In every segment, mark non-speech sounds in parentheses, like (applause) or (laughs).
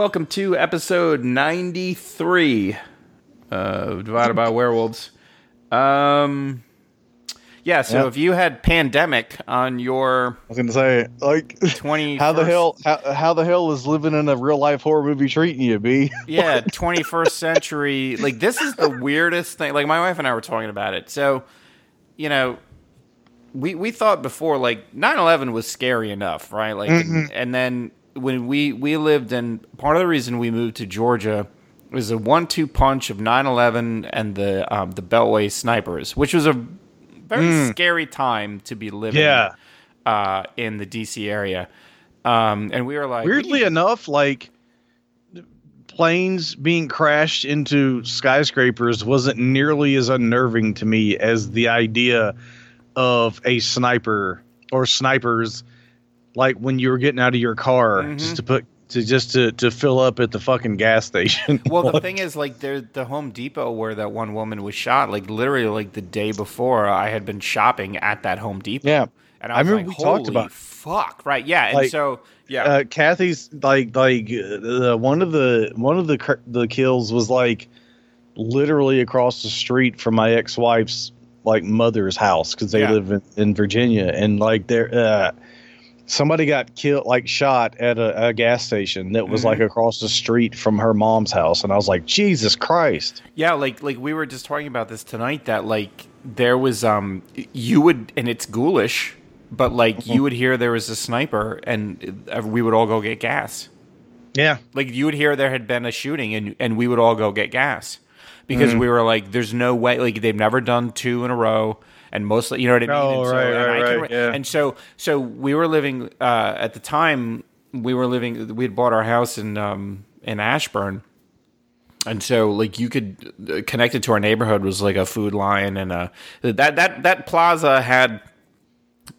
welcome to episode 93 of Divided by Werewolves. Um, yeah, so Yep. if you had pandemic on your I was gonna say, like, 20 how the hell, how, how the hell is living in a real life horror movie treating you, B? (laughs) yeah 21st century like this is the weirdest thing like my wife and i were talking about it so you know we we thought before like 9-11 was scary enough right like and, and then when we we lived in part of the reason we moved to georgia was a one-two punch of 9-11 and the um, the beltway snipers which was a very scary time to be living Yeah. uh, in the dc area um, and we were like Weirdly enough, like planes being crashed into skyscrapers wasn't nearly as unnerving to me as the idea of a sniper or snipers, like when you were getting out of your car Mm-hmm. just to put to just to to fill up at the fucking gas station. (laughs) Well, the thing is, like, there, the Home Depot where that one woman was shot, like, literally, like the day before, I had been shopping at that Home Depot. Yeah. and I, I remember like, we talked about- fuck, right? Yeah, and Like, so yeah, uh, Kathy's like like uh, the one of the one of the the kills was like literally across the street from my ex wife's like mother's house because they Yeah. live in, in Virginia and like there uh, somebody got killed like shot at a, a gas station that was Mm-hmm. like across the street from her mom's house and I was like Jesus Christ yeah, like, like we were just talking about this tonight. That like there was, um, you would, and it's ghoulish, but like Mm-hmm. you would hear there was a sniper, and uh, we would all go get gas. yeah like you would hear there had been a shooting and and we would all go get gas because Mm-hmm. we were like there's no way like they've never done two in a row and mostly you know what I mean? Oh, and so, right, and right, right, re- yeah. and so so we were living uh at the time we were living we had bought our house in um in Ashburn. And so like you could uh, connected to our neighborhood was like a Food Lion and uh that that that plaza had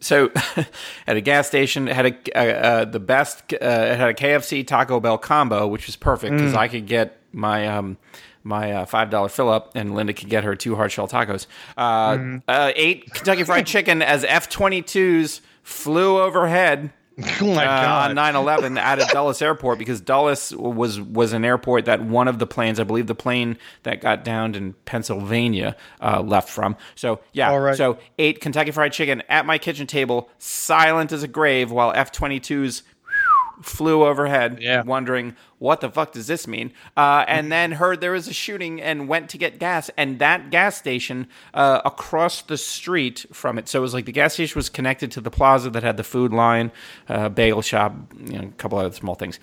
so (laughs) at a gas station it had a uh, uh, the best uh, it had a KFC Taco Bell combo which was perfect because I could get my um my uh, five dollar fill up and Linda could get her two hard shell tacos. Uh, uh, eight Kentucky Fried Chicken as F twenty twos flew overhead (laughs) oh my uh, god on 9/11 out of Dulles Airport because Dulles was was an airport that one of the planes, I believe, the plane that got downed in Pennsylvania uh, left from. So yeah, All right. so ate Kentucky Fried Chicken at my kitchen table, silent as a grave, while F-22s flew overhead, Yeah. wondering what the fuck does this mean? Uh, and then heard there was a shooting and went to get gas, and that gas station uh, across the street from it. So it was like the gas station was connected to the plaza that had the Food Lion, uh, bagel shop, you know, a couple other small things,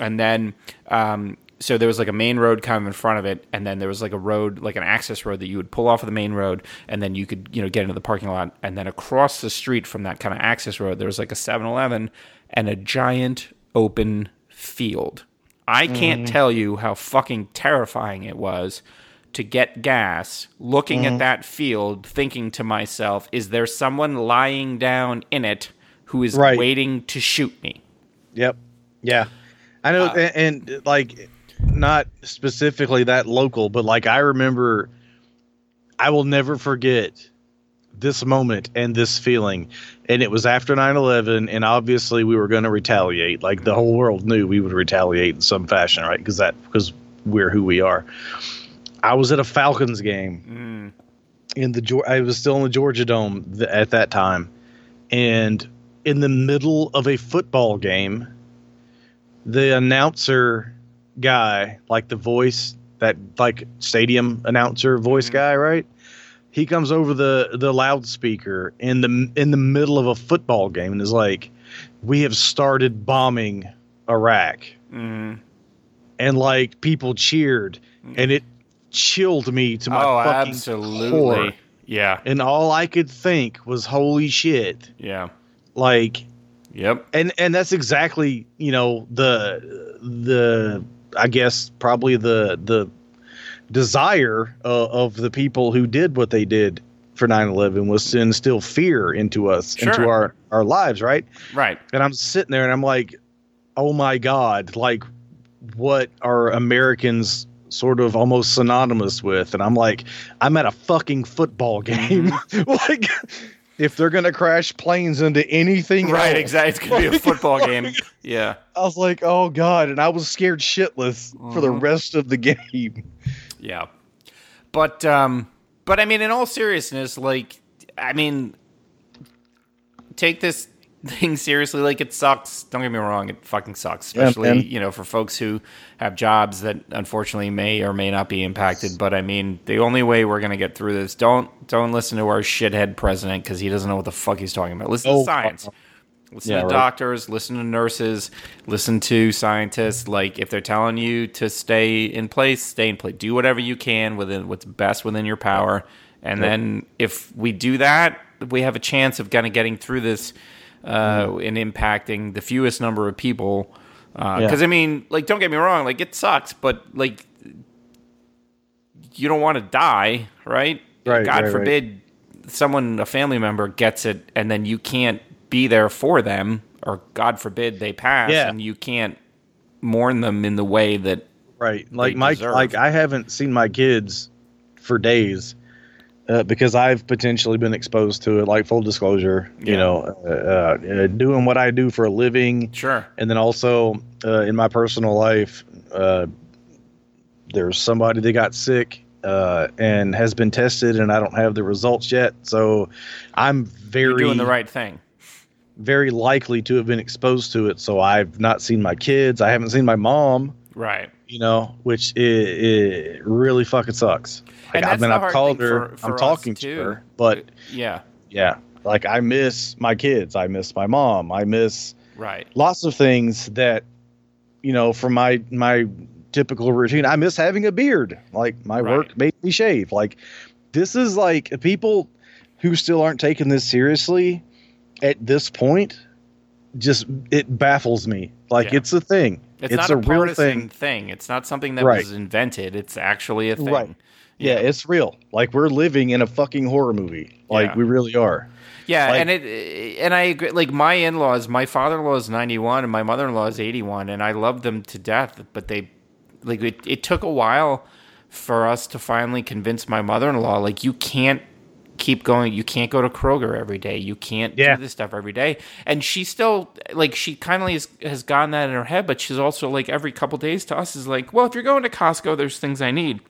and then. Um, so there was like a main road kind of in front of it, and then there was like a road, like an access road that you would pull off of the main road, and then you could, you know, get into the parking lot. And then across the street from that kind of access road, there was like a 7-Eleven and a giant open field. I can't tell you how fucking terrifying it was to get gas, looking at that field, thinking to myself, is there someone lying down in it who is Right. waiting to shoot me? Yep. Yeah. I know, Uh, and, and like, not specifically that local, but like I remember, I will never forget this moment and this feeling. And it was after 9 11, and obviously we were going to retaliate. Like the whole world knew we would retaliate in some fashion, right? Because that, because we're who we are. I was at a Falcons game mm. in the I was still in the Georgia Dome th- at that time, and in the middle of a football game, the announcer guy, like the voice that like stadium announcer voice mm-hmm. guy, right? He comes over the the loudspeaker in the in the middle of a football game and is like, "We have started bombing Iraq," Mm. and like people cheered, and it chilled me to my oh, fucking absolutely. core. Yeah. And all I could think was, "Holy shit!" Yeah. Like Yep. and and that's exactly you know the the i guess probably the the desire uh, of the people who did what they did for 9-11 was to instill fear into us into our our lives right Right. and i'm sitting there and i'm like oh my god like what are americans sort of almost synonymous with and i'm like i'm at a fucking football game (laughs) like if they're gonna crash planes into anything, Right, else. exactly. It's gonna be a (laughs) football game. Yeah. I was like, oh god, and I was scared shitless for the Mhm. rest of the (laughs) game. Yeah. But um but I mean in all seriousness, like I mean take this thing seriously like it sucks. Don't get me wrong, it fucking sucks. Especially, man. you know, for folks who have jobs that unfortunately may or may not be impacted. But I mean, the only way we're gonna get through this, don't don't listen to our shithead president because he doesn't know what the fuck he's talking about. Listen Oh, to science. Listen Yeah, to right. doctors, listen to nurses, listen to scientists. Like if they're telling you to stay in place, stay in place. Do whatever you can within what's best within your power. And then if we do that, we have a chance of kind of getting through this uh, Mm-hmm. and impacting the fewest number of people. Because Yeah. I mean, like, don't get me wrong, like it sucks, but like, you don't want to die, right? Right, God right. forbid someone, a family member, gets it, and then you can't be there for them, or God forbid they pass, Yeah. and you can't mourn them in the way that Right. Like my deserve. like I haven't seen my kids for days uh, because I've potentially been exposed to it. Like full disclosure, you know, uh, uh, doing what I do for a living, sure, and then also uh, in my personal life, uh, there's somebody that got sick uh, and has been tested, and I don't have the results yet. So I'm very you're doing the right thing. Very likely to have been exposed to it. So I've not seen my kids. I haven't seen my mom Right. you know, which it, it really fucking sucks. And Like, I mean, I've called her, for- for I'm talking too. to her, but Yeah. yeah, like I miss my kids, I miss my mom, I miss Right. lots of things that, you know, from my my typical routine. I miss having a beard. Like my Right. work made me shave. Like this is like people who still aren't taking this seriously at this point. Just it baffles me. Like Yeah. it's a thing. It's, It's, not a, a, real thing. thing. It's not something that Right. was invented. It's actually a thing. Right. Yeah, it's real. Like we're living in a fucking horror movie. Like Yeah. we really are. Yeah, Like- and it eh, and I agree. Like my in laws, my father in law is ninety one, and my mother in law is eighty one, and I love them to death. But they, like, it, it took a while for us to finally convince my mother in law, like, you can't keep going. You can't go to Kroger every day. You can't Yeah. do this stuff every day. And she still, like, she kind of has, has gotten that in her head, but she's also like every couple days to us is like, well, if you're going to Costco, there's things I need.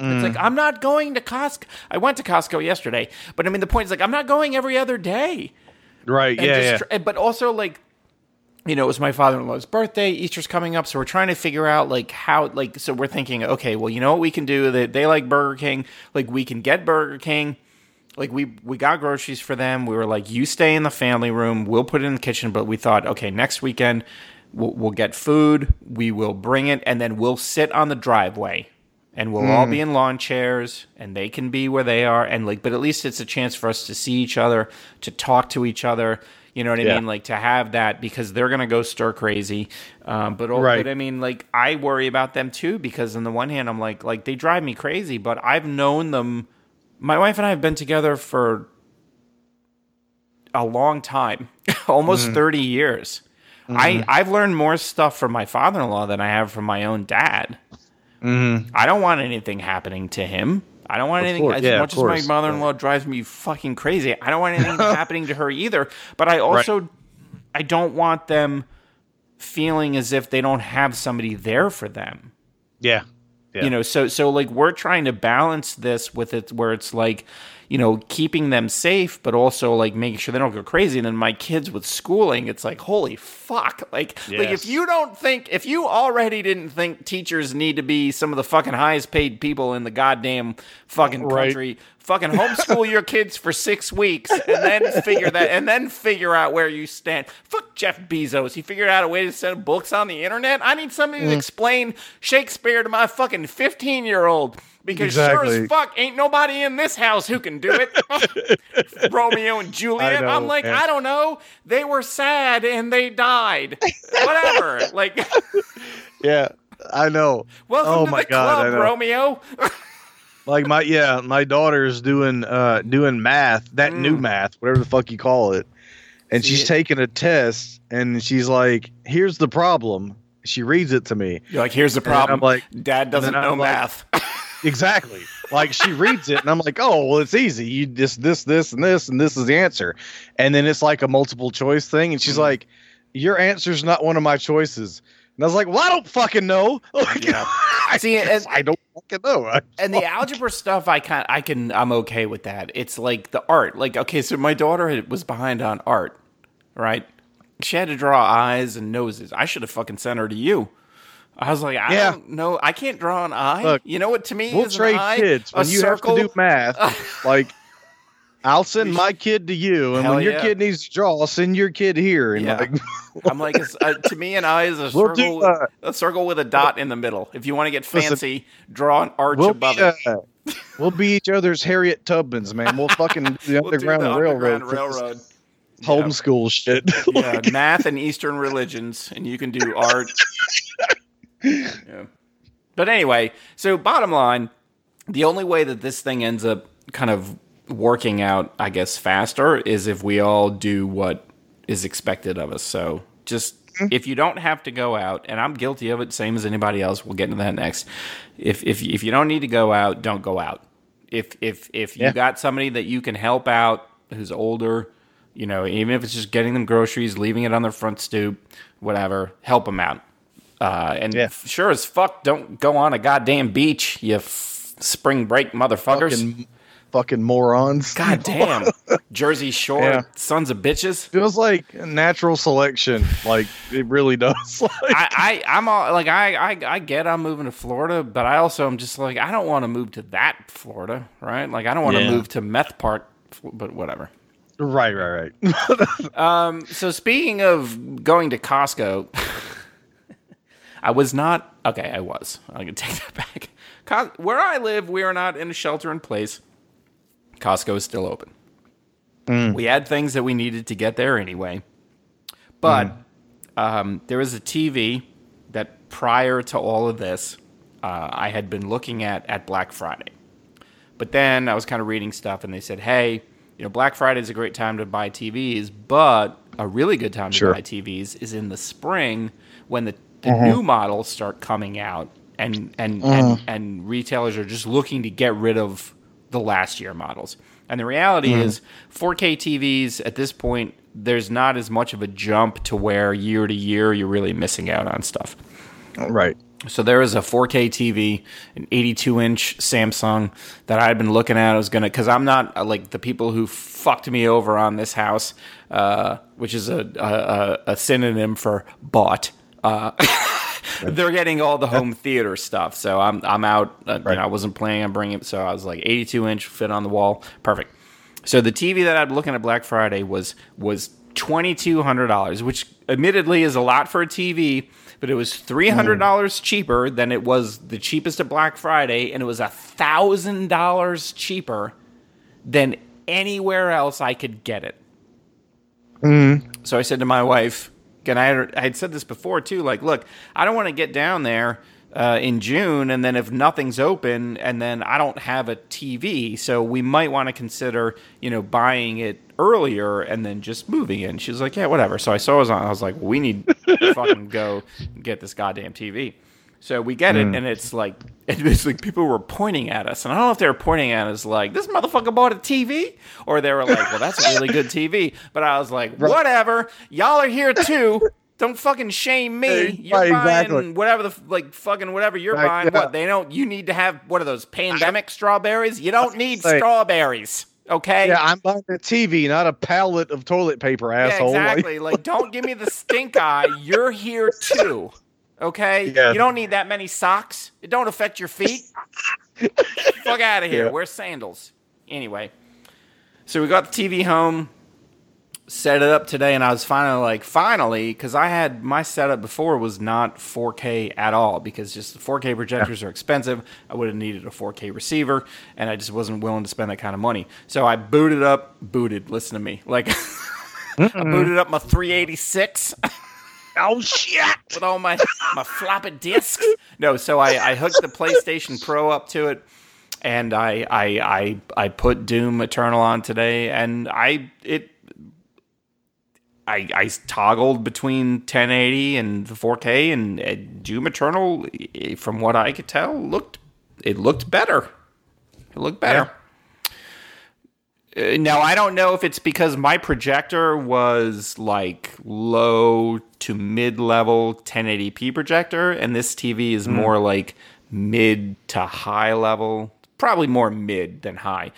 It's like mm. I'm not going to Costco. I went to Costco yesterday, but I mean the point is like I'm not going every other day. Right. And yeah. just yeah. but also like you know, it was my father-in-law's birthday. Easter's coming up, so we're trying to figure out like how like so we're thinking, okay, well, you know what we can do? That they like Burger King, like we can get Burger King. Like we we got groceries for them. We were like, you stay in the family room. We'll put it in the kitchen. But we thought, okay, next weekend we'll, we'll get food. We will bring it, and then we'll sit on the driveway, and we'll all be in lawn chairs, and they can be where they are, and like, but at least it's a chance for us to see each other, to talk to each other. You know what I Yeah. mean? Like to have that because they're gonna go stir crazy. Um, but Right. but I mean, like I worry about them too because on the one hand, I'm like, like they drive me crazy, but I've known them. My wife and I have been together for a long time, (laughs) almost Mm-hmm. 30 years. I, I've learned more stuff from my father in law than I have from my own dad. Mm-hmm. I don't want anything happening to him. I don't want anything, course, as yeah, much as my mother in law drives me fucking crazy. I don't want anything (laughs) happening to her either. But I also, I don't want them feeling as if they don't have somebody there for them Yeah. Yeah. you know so so like we're trying to balance this with it where it's like you know keeping them safe but also like making sure they don't go crazy. And then my kids with schooling it's like holy fuck. Like like if you don't think if you already didn't think teachers need to be some of the fucking highest paid people in the goddamn fucking Right. country fucking homeschool your kids for six weeks and then figure that and then figure out where you stand. Fuck jeff bezos. He figured out a way to send books on the internet? I need somebody Mm. to explain shakespeare to my fucking 15 year old because sure as fuck ain't nobody in this house who can do it (laughs) romeo and juliet know, i'm like man. i don't know they were sad and they died whatever (laughs) like (laughs) yeah. I know. welcome oh to my the god. Club romeo Like my yeah, my daughter's doing uh doing math, that new math, whatever the fuck you call it. And Mm. See she's it- taking a test and she's like, "Here's the problem." She reads it to me. you're like here's the problem I'm like- dad doesn't know I'm like- math exactly. Like she reads it, and I'm like, oh, well, it's easy. You just this, this, and this, and this is the answer. And then it's like a multiple choice thing, and she's Mhm. like, your answer's not one of my choices. And I was like, well, I don't fucking know. (laughs) Like, Yeah. I, See, and- I don't fucking know. I- and the algebra stuff i can i can i'm okay with that it's like the art like okay so my daughter had- was behind on art right she had to draw eyes and noses i should have fucking sent her to you i was like i Yeah. don't know i can't draw an eye Look, you know what to me We'll is trade an eye kids when you circle have to do math. (laughs) like, I'll send my kid to you, and Hell when your yeah. kid needs to draw, I'll send your kid here. And Yeah. like, (laughs) i'm like uh, to me an eye is a (laughs) We'll circle do, uh, a circle with a dot in the middle if you want to get Listen, fancy draw an arch we'll above be, it uh, we'll be each other's Harriet Tubmans, man. We'll fucking do the We'll do underground the railroad, Underground this railroad homeschool shit. yeah, Like, math and Eastern religions, and you can do art. (laughs) yeah. But anyway, so bottom line, the only way that this thing ends up kind of working out, I guess, faster is if we all do what is expected of us. So just mm-hmm. if you don't have to go out, and I'm guilty of it, same as anybody else. We'll get into that next. If if if you don't need to go out, don't go out. If if if you Yeah. got somebody that you can help out who's older, you know, even if it's just getting them groceries, leaving it on their front stoop, whatever, help them out. Uh, and Yeah. sure as fuck, don't go on a goddamn beach, you f- spring break motherfuckers. fucking, fucking morons. God (laughs) damn. Jersey Shore, Yeah. sons of bitches. It feels like natural selection. Like it really does. (laughs) Like, I, I, I'm all like, I, I, I get I'm moving to Florida, but I also am just like, I don't want to move to that Florida, right? Like, I don't want to Yeah. move to Meth Park, but whatever. right, right, right. (laughs) Um, so speaking of going to Costco, I was not okay. I was. I'm gonna (laughs) take that back. Cos- where I live, we are not in a shelter in place. Costco is still open. We had things that we needed to get there anyway, but um, there was a TV that prior to all of this, uh, I had been looking at at Black Friday. But then I was kind of reading stuff, and they said, "Hey, you know, Black Friday is a great time to buy TVs, but a really good time to Sure. buy TVs is in the spring when the, the new models start coming out, and and, and and retailers are just looking to get rid of the last year models. And the reality is, 4K TVs at this point, there's not as much of a jump to where year to year you're really missing out on stuff. right. So there is a 4K TV, an 82 inch Samsung that I had been looking at. I was gonna because I'm not uh, like the people who fucked me over on this house, uh, which is a, a, a synonym for bought. Uh, (laughs) they're getting all the home theater stuff, so I'm I'm out. Uh, you know, I wasn't planning on bringing it, so I was like 82 inch fit on the wall, perfect. So the TV that I'm looking at Black Friday was was twenty two hundred dollars, which admittedly is a lot for a TV, but it was three hundred dollars cheaper than it was the cheapest at Black Friday, and it was a thousand dollars cheaper than anywhere else I could get it. So I said to my wife, and I had, I had said this before too, like, look, I don't want to get down there uh, in June, and then if nothing's open, and then I don't have a TV, so we might want to consider, you know, buying it earlier and then just moving in. She's like, yeah, whatever. So I saw it on. I was like, we need to fucking go get this goddamn TV. So we get it, mm. and it's like (laughs) it's like people were pointing at us, and I don't know if they were pointing at us like this motherfucker bought a TV, or they were like, well, that's a really good TV. But I was like, whatever, y'all are here too. Don't fucking shame me. You're buying exactly. whatever the like fucking whatever you're Right, buying. yeah. What they don't? You need to have what are those pandemic strawberries? You don't need strawberries. Okay. Yeah, I'm buying a TV, not a pallet of toilet paper, Yeah, asshole. Like- exactly. Like, don't give me the stink eye. You're here too. Okay? Yeah. You don't need that many socks. It don't affect your feet. (laughs) Fuck out of here. Yeah. Wear sandals. Anyway. So we got the TV home, set it up today, and I was finally like, finally, because I had my setup before was not 4K at all because just the 4K projectors are expensive. I would have needed a 4K receiver, and I just wasn't willing to spend that kind of money. So I booted up, booted, listen to me. Like, (laughs) I booted up my 386 (laughs) oh shit! with all my my floppy disks. No, so I, I hooked the PlayStation Pro up to it, and I I I I put Doom Eternal on today, and I it. I, I toggled between 1080 and the 4K, and uh, Doom Eternal, eh, from what I could tell, looked it looked better. It looked better. Uh, now I don't know if it's because my projector was like low to mid level 1080p projector, and this TV is more like mid to high level, probably more mid than high.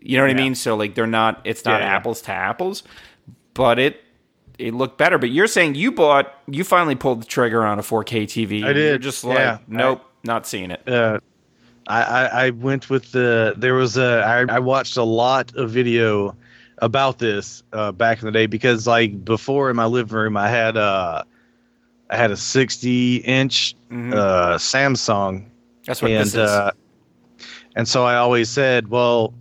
You know what I mean? So like they're not, it's not Yeah, yeah. apples to apples, but it it looked better. But you're saying you bought, you finally pulled the trigger on a 4K TV. I did, just like, yeah. nope, not seeing it. uh, I, I I went with the there was a I, I watched a lot of video about this uh, back in the day because like before in my living room I had a I had a 60 inch Mhm. uh Samsung That's what and this is. uh and so I always said well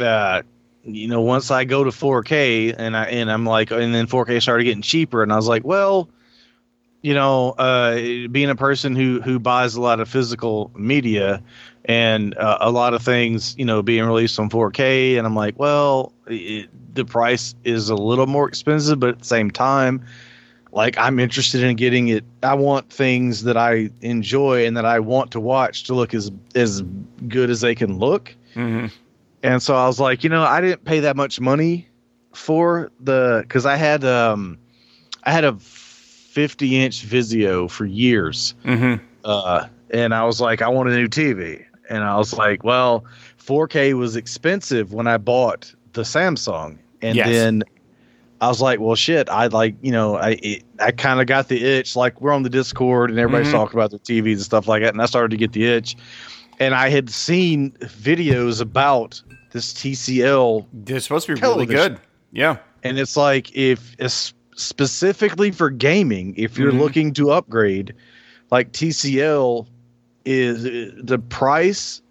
uh you know once I go to 4K and I and I'm like and then 4K started getting cheaper and I was like well you know, uh, being a person who who buys a lot of physical media and uh, a lot of things, you know, being released on 4K, and I'm like, well, it, the price is a little more expensive, but at the same time, like I'm interested in getting it. I want things that I enjoy and that I want to watch to look as as good as they can look. Mhm. And so I was like, you know, I didn't pay that much money for the because I had um I had a 50 inch Vizio for years, Mhm. uh, and I was like, I want a new TV, and I was like, well, 4K was expensive when I bought the Samsung, and Yes. then I was like, well, shit, I like, you know, I it, I kind of got the itch. Like we're on the Discord and everybody's Mhm. talking about their TVs and stuff like that, and I started to get the itch, and I had seen videos about this TCL They're supposed to be Television. really good. Yeah. and it's like if specifically for gaming if you're Mhm. looking to upgrade like tcl is the price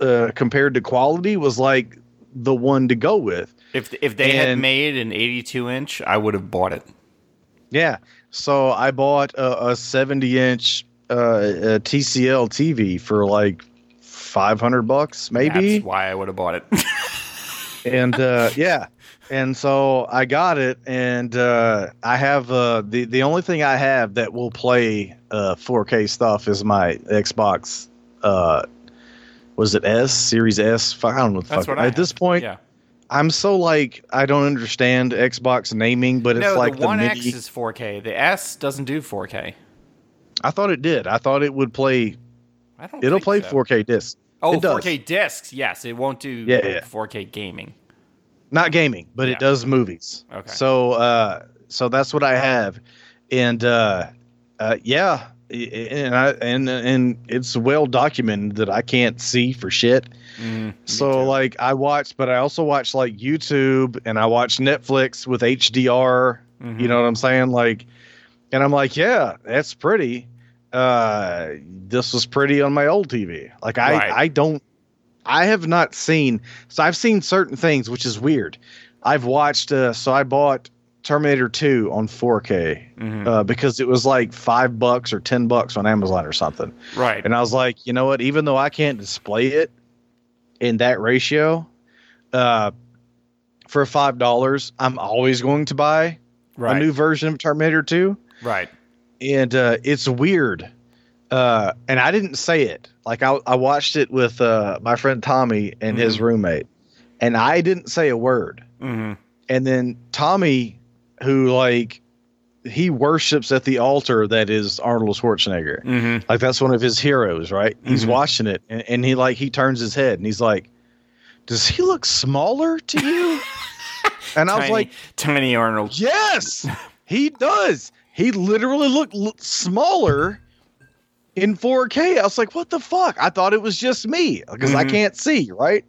uh, compared to quality was like the one to go with If if they had made an 82 inch, I would have bought it. yeah so i bought a, a 70 inch uh, a tcl tv for like 500 bucks maybe That's why I would have bought it. (laughs) and uh, yeah, and so I got it, and uh, I have uh, the the only thing I have that will play uh, 4K stuff is my Xbox. Uh, was it S Series S? I don't know. What the That's fuck. what I At this point, yeah. I'm so like I don't understand Xbox naming, but it's No, like the One mini. X is 4K. The S doesn't do 4K. I thought it did. I thought it would play. I don't. It'll play so. 4K discs. Oh, it does. 4K discs. Yes, it won't do Yeah, yeah. 4K gaming. Not gaming, but Yeah. it does movies. Okay. So uh so that's what I have. And uh uh yeah, and I and and it's well documented that I can't see for shit. Mm, So like I watch but I also watch like YouTube and I watch Netflix with HDR, Mhm. you know what I'm saying? Like and I'm like, yeah, that's pretty. Uh this was pretty on my old TV. Like I Right. I don't I have not seen so I've seen certain things which is weird. I've watched uh so I bought Terminator 2 on 4K Mhm. uh, because it was like 5 bucks or 10 bucks on Amazon or something. right. And I was like, you know what, even though I can't display it in that ratio uh for $5, I'm always going to buy right. a new version of Terminator 2 right. and uh, it's weird. Uh, and I didn't say it. Like I, I watched it with uh, my friend Tommy and his Mhm. roommate, and I didn't say a word. hmm And then Tommy, who like he worships at the altar that is Arnold Schwarzenegger. hmm Like that's one of his heroes, right? He's Mhm. watching it, and, and he like he turns his head and he's like, "Does he look smaller to you?" (laughs) and I was like, tiny Arnold. Yes, he does. He literally looked l- smaller in 4K. I was like, what the fuck? I thought it was just me because I Mhm. can't see, right?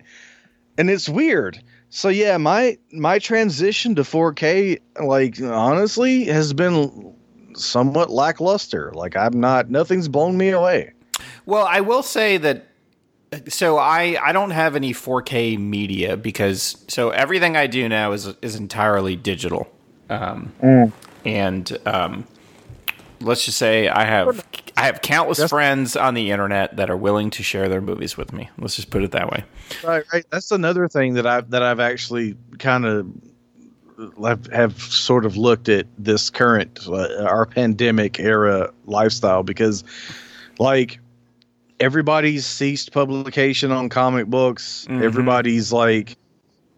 And it's weird. So yeah, my my transition to 4K, like honestly, has been somewhat lackluster. Like I'm not, nothing's blown me away. Well, I will say that. So I I don't have any 4K media because so everything I do now is is entirely digital. Um, and um, let's just say I have I have countless That's- friends on the internet that are willing to share their movies with me. Let's just put it that way. Right, right. That's another thing that I've that I've actually kind of have, have sort of looked at this current uh, our pandemic era lifestyle because, like, everybody's ceased publication on comic books. Everybody's like,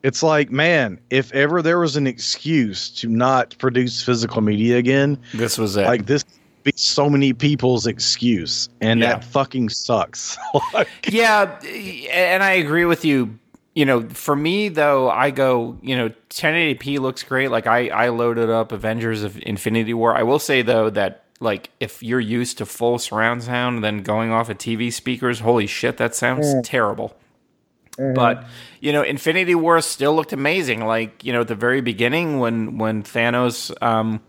it's like, man, if ever there was an excuse to not produce physical media again, This was it. like this be so many people's excuse, and Yeah. that fucking sucks. (laughs) Like, yeah, and I agree with you. You know, for me though, I go, you know, 1080p looks great. Like I, I loaded up Avengers of Infinity War. I will say though that like if you're used to full surround sound, then going off of TV speakers, holy shit, that sounds mm. terrible. But you know, Infinity War still looked amazing. Like you know, at the very beginning when when Thanos, um,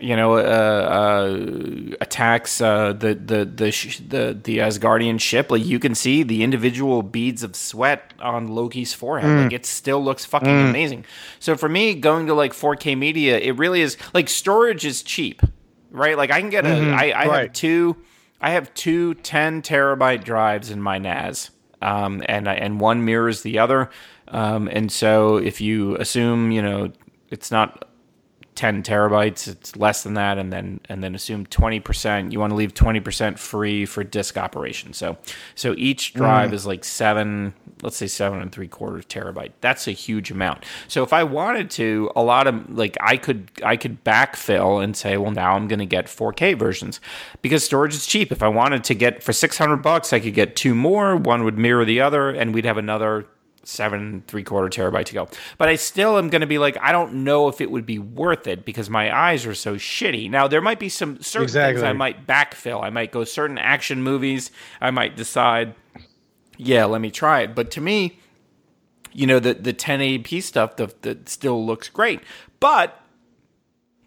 you know, uh, uh, attacks uh, the the the sh- the the Asgardian ship, like you can see the individual beads of sweat on Loki's forehead. Like it still looks fucking amazing. So for me, going to like 4K media, it really is like storage is cheap, right? Like I can get a I, I have right. two I have two 10 terabyte drives in my NAS, um, and and one mirrors the other. Um, and so if you assume you know it's not 10 terabytes it's less than that and then and then assume 20% you want to leave 20% free for disk operation. So so each drive mm. is like seven let's say seven and three quarters terabyte. That's a huge amount. So if i wanted to a lot of like i could i could backfill and say well now i'm going to get 4k versions because storage is cheap. If i wanted to get for 600 bucks i could get two more one would mirror the other and we'd have another seven three quarter terabyte to go. But I still am going to be like, I don't know if it would be worth it because my eyes are so shitty. Now there might be some certain things I might backfill. I might go certain action movies. I might decide, yeah, let me try it. But to me, you know, the the 1080p stuff the, that still looks great. But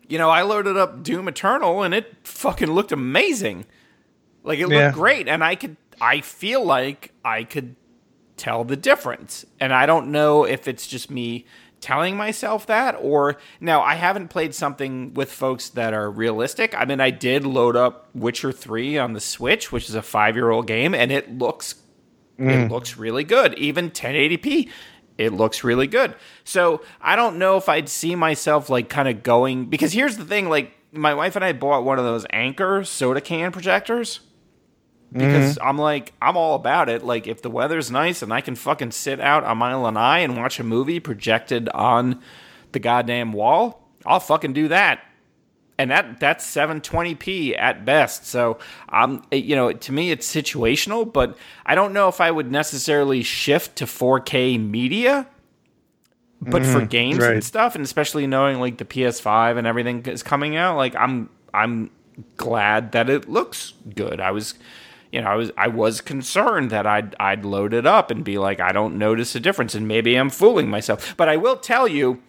you know, I loaded up Doom Eternal and it fucking looked amazing. Like it looked Yeah. great, and I could. I feel like I could tell the difference. And I don't know if it's just me telling myself that or now I haven't played something with folks that are realistic. I mean, I did load up Witcher 3 on the Switch, which is a 5-year-old game and it looks it mm. looks really good. Even 1080p it looks really good. So, I don't know if I'd see myself like kind of going because here's the thing like my wife and I bought one of those Anker soda can projectors because I'm like I'm all about it. Like if the weather's nice and I can fucking sit out on my lanai and watch a movie projected on the goddamn wall, I'll fucking do that. And that that's 720p at best. So I'm um you know, to me it's situational, but I don't know if I would necessarily shift to 4K media. But for games and stuff, and especially knowing like the PS5 and everything is coming out, like I'm I'm glad that it looks good. I was you know, I was I was concerned that I'd I'd load it up and be like, I don't notice a difference, and maybe I'm fooling myself. But I will tell you,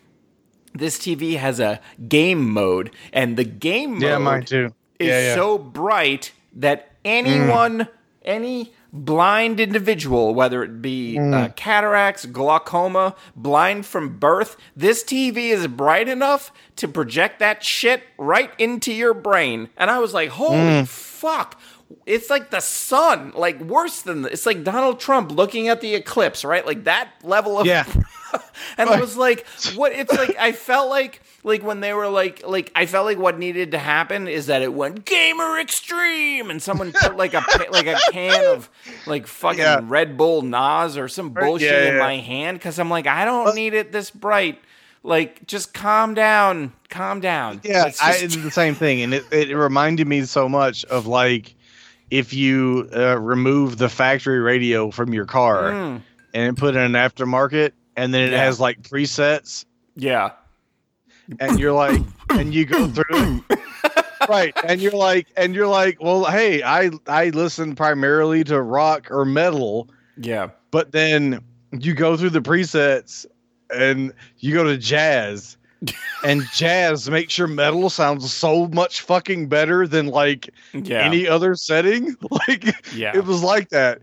this TV has a game mode, and the game mode Yeah, mine too. is Yeah, yeah. so bright that anyone, any blind individual, whether it be uh, cataracts, glaucoma, blind from birth, this TV is bright enough to project that shit right into your brain. And I was like, holy fuck. It's like the sun, like worse than the, it's like Donald Trump looking at the eclipse, right? Like that level of Yeah. (laughs) and I was like, what? It's like I felt like like when they were like like I felt like what needed to happen is that it went gamer extreme and someone put like a like a can of like fucking Yeah. Red Bull NOS or some bullshit yeah, in yeah. my hand because I'm like I don't need it this bright. Like just calm down, calm down. Yeah, Let's I just- did the same thing, and it, it reminded me so much of like if you uh, remove the factory radio from your car Mm. and put in an aftermarket, and then it Yeah. has like presets, yeah. and you're like, (coughs) and you go through it. Right, and you're like, and you're like, well, hey, I I listen primarily to rock or metal, Yeah. but then you go through the presets and you go to jazz and jazz makes your metal sound so much fucking better than like Yeah. any other setting (laughs) like Yeah. it was like that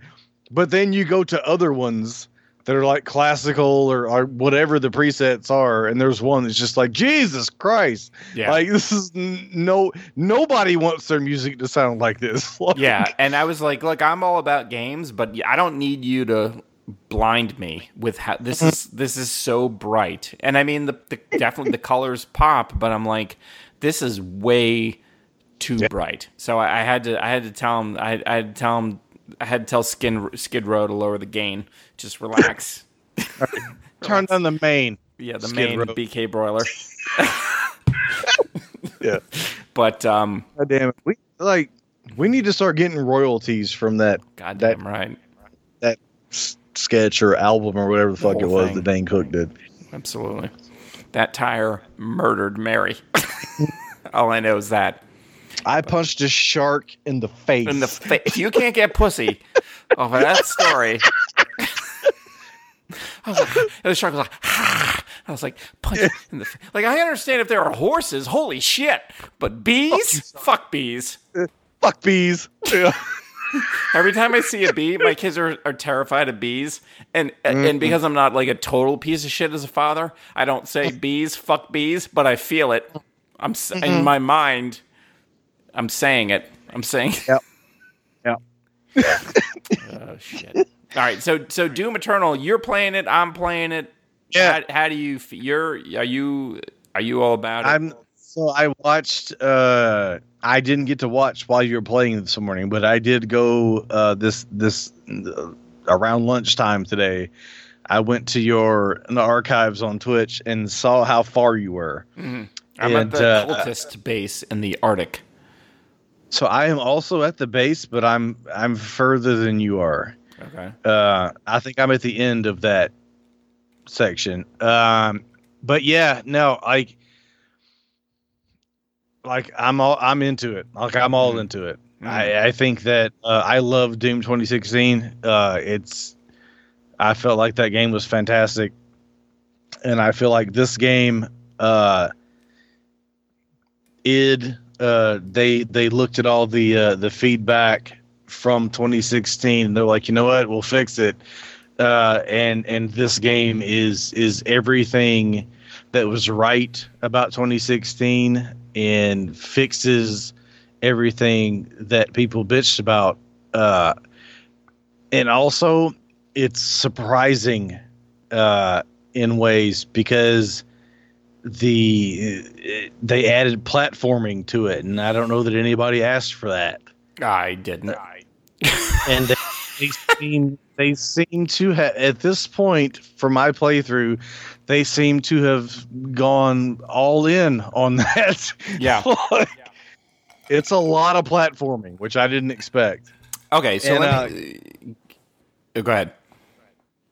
but then you go to other ones that are like classical or, or whatever the presets are and there's one that's just like jesus christ yeah. like (laughs) this is n- no nobody wants their music to sound like this (laughs) Like, yeah, and I was like, look, I'm all about games, but I don't need you to blind me with how this is this is so bright. And I mean the, the definitely the colors pop, but I'm like, this is way too bright. So I, I had to I had to tell him I, I had to tell him I had to tell Skin Skid Row to lower the gain. Just relax. (laughs) (laughs) Turn on the main. yeah, the Skid main Row. BK broiler. (laughs) Yeah. But um, God damn it. We like we need to start getting royalties from that God goddamn right, that sketch or album or whatever the fuck it was thing. that Dane Cook did. absolutely. That tire murdered Mary. (laughs) All I know is that. I punched a shark in the face. In the fa- you can't get pussy (laughs) off of that story, I was like, and the shark was like, ah. I was like, punch it in the face. like. I understand if there are horses, holy shit, but bees, fuck bees. Fuck bees. Yeah. Every time I see a bee, my kids are, are terrified of bees, and Mm-hmm. and because I'm not like a total piece of shit as a father, I don't say bees, fuck bees, but I feel it. I'm Mm-hmm. in my mind. I'm saying it. I'm saying. (laughs) Yep. Yep. Oh shit! All right, so so Doom Eternal, you're playing it. I'm playing it. Yeah. How, how do you? You're are you are you all about it? I'm so I watched uh I didn't get to watch while you were playing this morning, but I did go uh this this uh, around lunchtime today. I went to your the archives on Twitch and saw how far you were. I'm and, at the uh, cultist base in the Arctic. So I am also at the base, but I'm I'm further than you are. Okay. Uh, I think I'm at the end of that section. Um, but yeah, no, like, like I'm all I'm into it. Like I'm all Mhm. into it. Mhm. I, I think that uh, I love Doom 2016. Uh, it's I felt like that game was fantastic, and I feel like this game, uh, id uh, they they looked at all the uh, the feedback from 2016 and they're like, you know what, we'll fix it. Uh, and and this game is is everything that was right about 2016 and fixes everything that people bitched about. Uh, and also, it's surprising uh, in ways because the they added platforming to it, and I don't know that anybody asked for that I didn't. (laughs) and they, they seem they seem to have at this point for my playthrough they seem to have gone all in on (laughs) that Yeah. (laughs) Like, it's a lot of platforming which i didn't expect Okay, so And, let me. Uh, go ahead.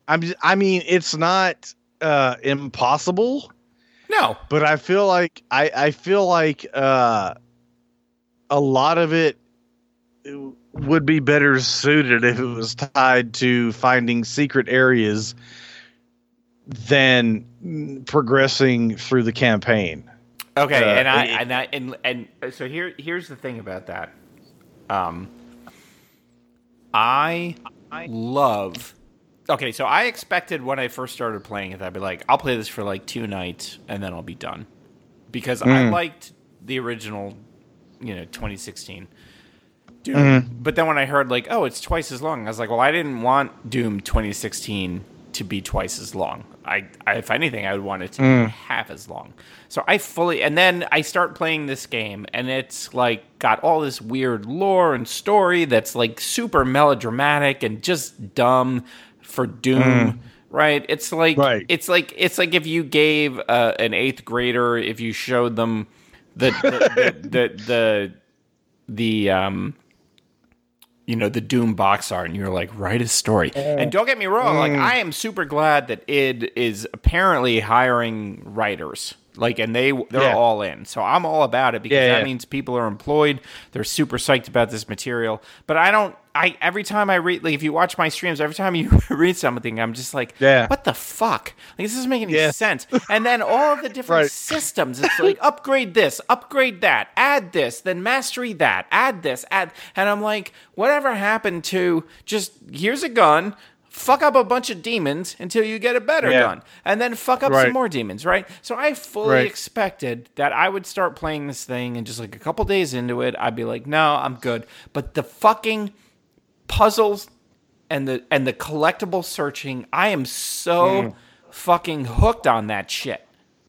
i'm just, i mean it's not uh impossible No. but i feel like i i feel like uh a lot of it would be better suited if it was tied to finding secret areas than progressing through the campaign. Okay, Uh, and I it- and I and and uh, so here here's the thing about that. Um, I love. Okay, so I expected when I first started playing it, I'd be like, I'll play this for like two nights and then I'll be done, because I liked the original, you know, 2016 Doom. But then when I heard like, oh, it's twice as long, I was like, well, I didn't want Doom 2016 to be twice as long. I, I if anything, I would want it to be half as long. So I fully, and then I start playing this game, and it's like got all this weird lore and story that's like super melodramatic and just dumb for Doom. Right? It's like Right. it's like it's like if you gave uh, an eighth grader if you showed them the the the, the, the the um you know the doom box art and you're like write a story. And don't get me wrong like mm. i am super glad that id is apparently hiring writers like and they they're Yeah. all in so i'm all about it because Yeah, that means people are employed they're super psyched about this material but i don't i every time i read like if you watch my streams every time you (laughs) read something i'm just like Yeah. what the fuck like this doesn't make any sense and then all of the (laughs) different Right. systems. It's like (laughs) upgrade this, upgrade that, add this, then mastery that, add this, add. And I'm like, whatever happened to just here's a gun, fuck up a bunch of demons until you get a better Yeah. gun, and then fuck up Right. some more demons, right? So I fully Right. expected that I would start playing this thing, and just like a couple days into it, I'd be like, no, I'm good. But the fucking puzzles and the and the collectible searching, I am so Mm. fucking hooked on that shit.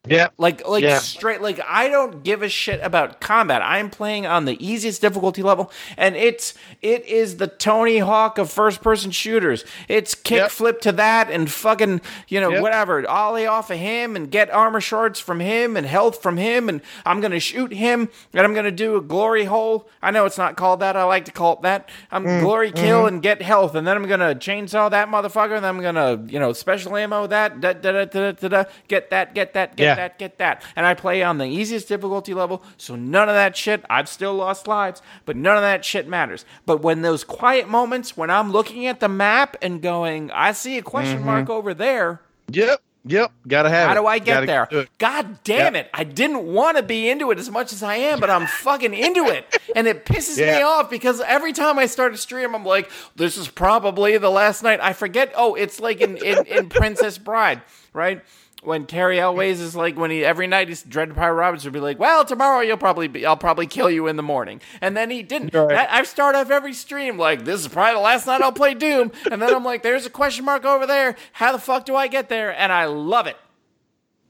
Yeah. Like like Yeah. straight like I don't give a shit about combat. I'm playing on the easiest difficulty level and it's it is the Tony Hawk of first person shooters. It's kick Yep. flip to that and fucking, you know, Yep. whatever, ollie off of him and get armor shards from him and health from him and I'm going to shoot him and I'm going to do a glory hole. I know it's not called that. I like to call it that. I'm Mm, glory kill mm-hmm. and get health and then I'm going to chainsaw that motherfucker and then I'm going to, you know, special ammo that da, da, da, da, da, da, get that, get that, get Yeah. That, get that. And I play on the easiest difficulty level, so none of that shit. I've still lost lives, but none of that shit matters. But when those quiet moments, when I'm looking at the map and going, I see a question Mm-hmm. mark over there. Yep. Yep. Gotta have How it. do I get Gotta there? God damn Yeah. it. I didn't want to be into it as much as I am, but I'm fucking into it. And it pisses me off because every time I start a stream, I'm like, this is probably the last night. I forget. Oh, it's like in, in, in Princess Bride, right? When Cary Elwes is like, when he every night he's Dread Pirate Roberts would be like, well, tomorrow you'll probably be, I'll probably kill you in the morning. And then he didn't. Right. That- I start off every stream like, this is probably the last night I'll play Doom. And then I'm like, there's a question mark over there. How the fuck do I get there? And I love it.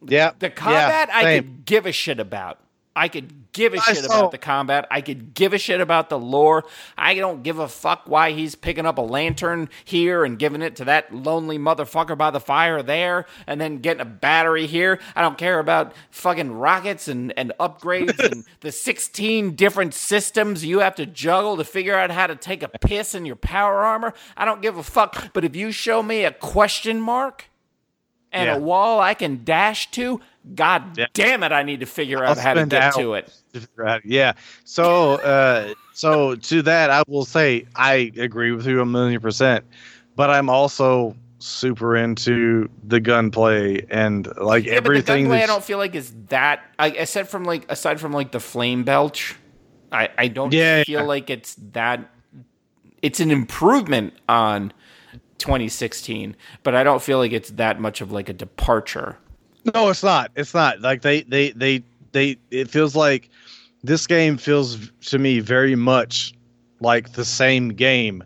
Yeah. The combat yeah, I could give a shit about. I could give a I shit saw- about the combat. I could give a shit about the lore. I don't give a fuck why he's picking up a lantern here and giving it to that lonely motherfucker by the fire there and then getting a battery here. I don't care about fucking rockets and, and upgrades and (laughs) the 16 different systems you have to juggle to figure out how to take a piss in your power armor. I don't give a fuck. But if you show me a question mark, and Yeah. a wall I can dash to, god Yeah. damn it, I need to figure out I'll how to get to it. Yeah. So, uh, so to that, I will say I agree with you a million percent, but I'm also super into the gunplay and like Yeah, everything. but the gunplay I don't feel like is that. I, said from like aside from like the flame belch, I I don't Yeah, feel yeah. like it's that. It's an improvement on 2016, but I don't feel like it's that much of like a departure. No, it's not. It's not. Like they they they they it feels like this game feels to me very much like the same game.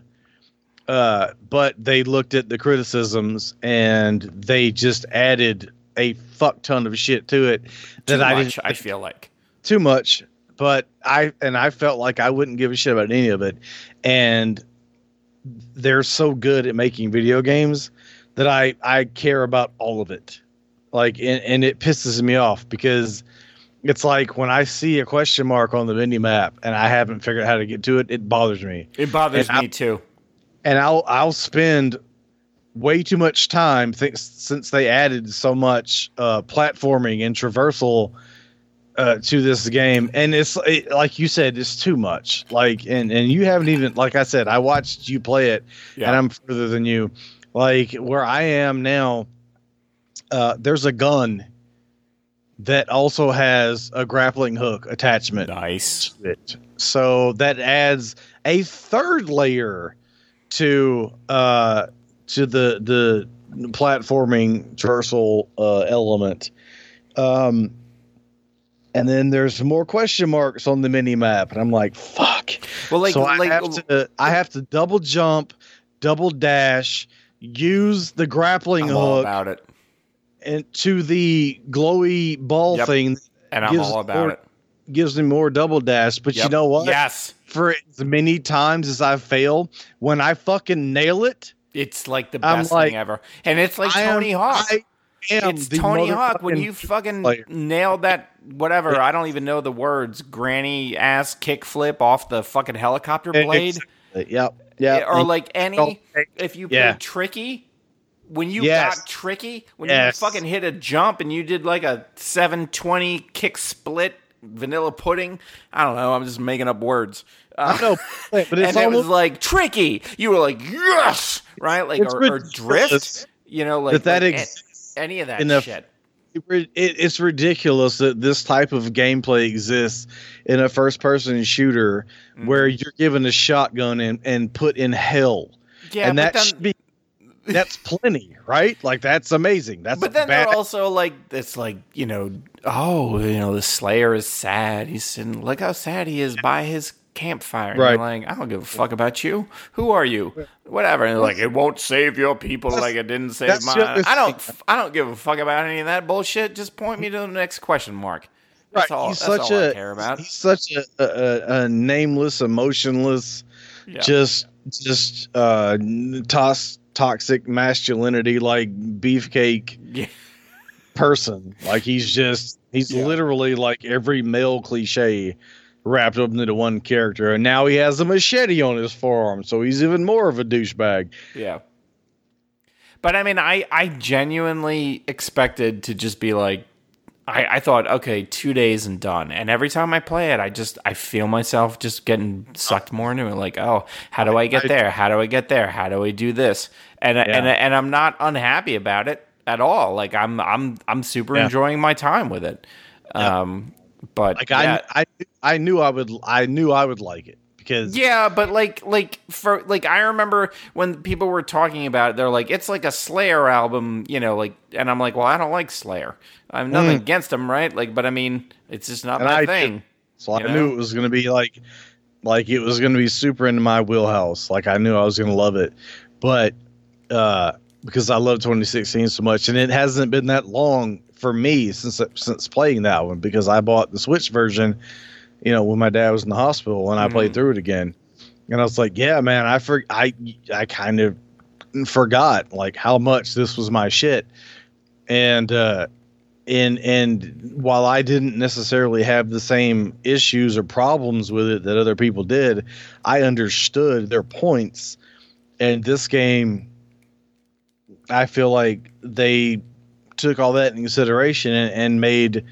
Uh but they looked at the criticisms and they just added a fuck ton of shit to it that Too I much, didn't I feel like. too much but i and i felt like i wouldn't give a shit about any of it and they're so good at making video games that i i care about all of it like and, and it pisses me off because it's like when i see a question mark on the mini map and i haven't figured out how to get to it it bothers me It bothers And I- me too. and I'll I'll spend way too much time th- since they added so much uh, platforming and traversal uh, to this game, and it's it, like you said, it's too much. Like, and and you haven't even like I said, I watched you play it, Yeah. and I'm further than you. Like where I am now, uh, there's a gun that also has a grappling hook attachment Nice. So that adds a third layer to uh to the the platforming traversal uh element. Um and then there's more question marks on the mini map and I'm like fuck. Well, like, so I like have to I have to double jump, double dash, use the grappling I'm hook about it, and to the glowy ball Yep. thing and I'm all about more- it. gives me more double dash. But you know what? Yes, for as many times as I fail, when I fucking nail it, it's like the best like- thing ever, and it's like I am- Tony Hawk. I am it's Tony Hawk when you fucking player. nailed that whatever. I don't even know the words. Granny ass kickflip off the fucking helicopter blade, Exactly. Yep. Yeah. or like any. If you Yeah. play tricky, when you Yes. got tricky, when Yes. you fucking hit a jump and you did like a 720 kick split vanilla pudding. I don't know. I'm just making up words. Uh, I know, but it's (laughs) and it was almost like tricky. You were like yes, right? Like or, or drift. You know, like that like, any of that a- shit. it, it's ridiculous that this type of gameplay exists in a first-person shooter Mm-hmm. where you're given a shotgun and, and put in hell, Yeah, and that then, should be that's plenty, right? Like that's amazing. That's but then bad. they're also like it's like you know oh you know the Slayer is sad. He's sitting look how sad he is by his campfire. And Right. Like, I don't give a fuck about you. Who are you? Whatever. And they're like, it won't save your people like it didn't save that's mine. other I don't. I don't give a fuck about any of that bullshit. Just point me to the next question mark. That's all. he's that's such all a I care about. he's such a, a, a- nameless, emotionless, Yeah. just just uh toss toxic masculinity like beefcake Yeah. person. Like he's just he's Yeah. literally like every male cliche wrapped up into one character. And now he has a machete on his forearm, so he's even more of a douchebag. Yeah. But I mean, I, I genuinely expected to just be like, I, I thought, okay, two days and done. And every time I play it, I just, I feel myself just getting sucked more into it. Like, oh, how do I get there? How do I get there? How do I do this? And, and, Yeah. and I'm not unhappy about it at all. Like I'm, I'm, I'm super Yeah. enjoying my time with it. Um, but Like yeah. I, I I knew I would I knew I would like it because Yeah, but like like for like I remember when people were talking about it, they're like, it's like a Slayer album, you know, like and I'm like, well, I don't like Slayer. I have nothing against them, right? Like, but I mean, it's just not Mm. And my I thing. So I know? knew it was going to be like, like it was going to be super into my wheelhouse. Like I knew I was going to love it, but uh, because I love 2016 so much, and it hasn't been that long for me since since playing that one because I bought the Switch version, you know, when my dad was in the hospital, and I Mm-hmm. played through it again, and I was like, yeah, man, I for I I kind of forgot like how much this was my shit, and uh, and and while I didn't necessarily have the same issues or problems with it that other people did, I understood their points. And this game, I feel like they took all that in consideration and, and made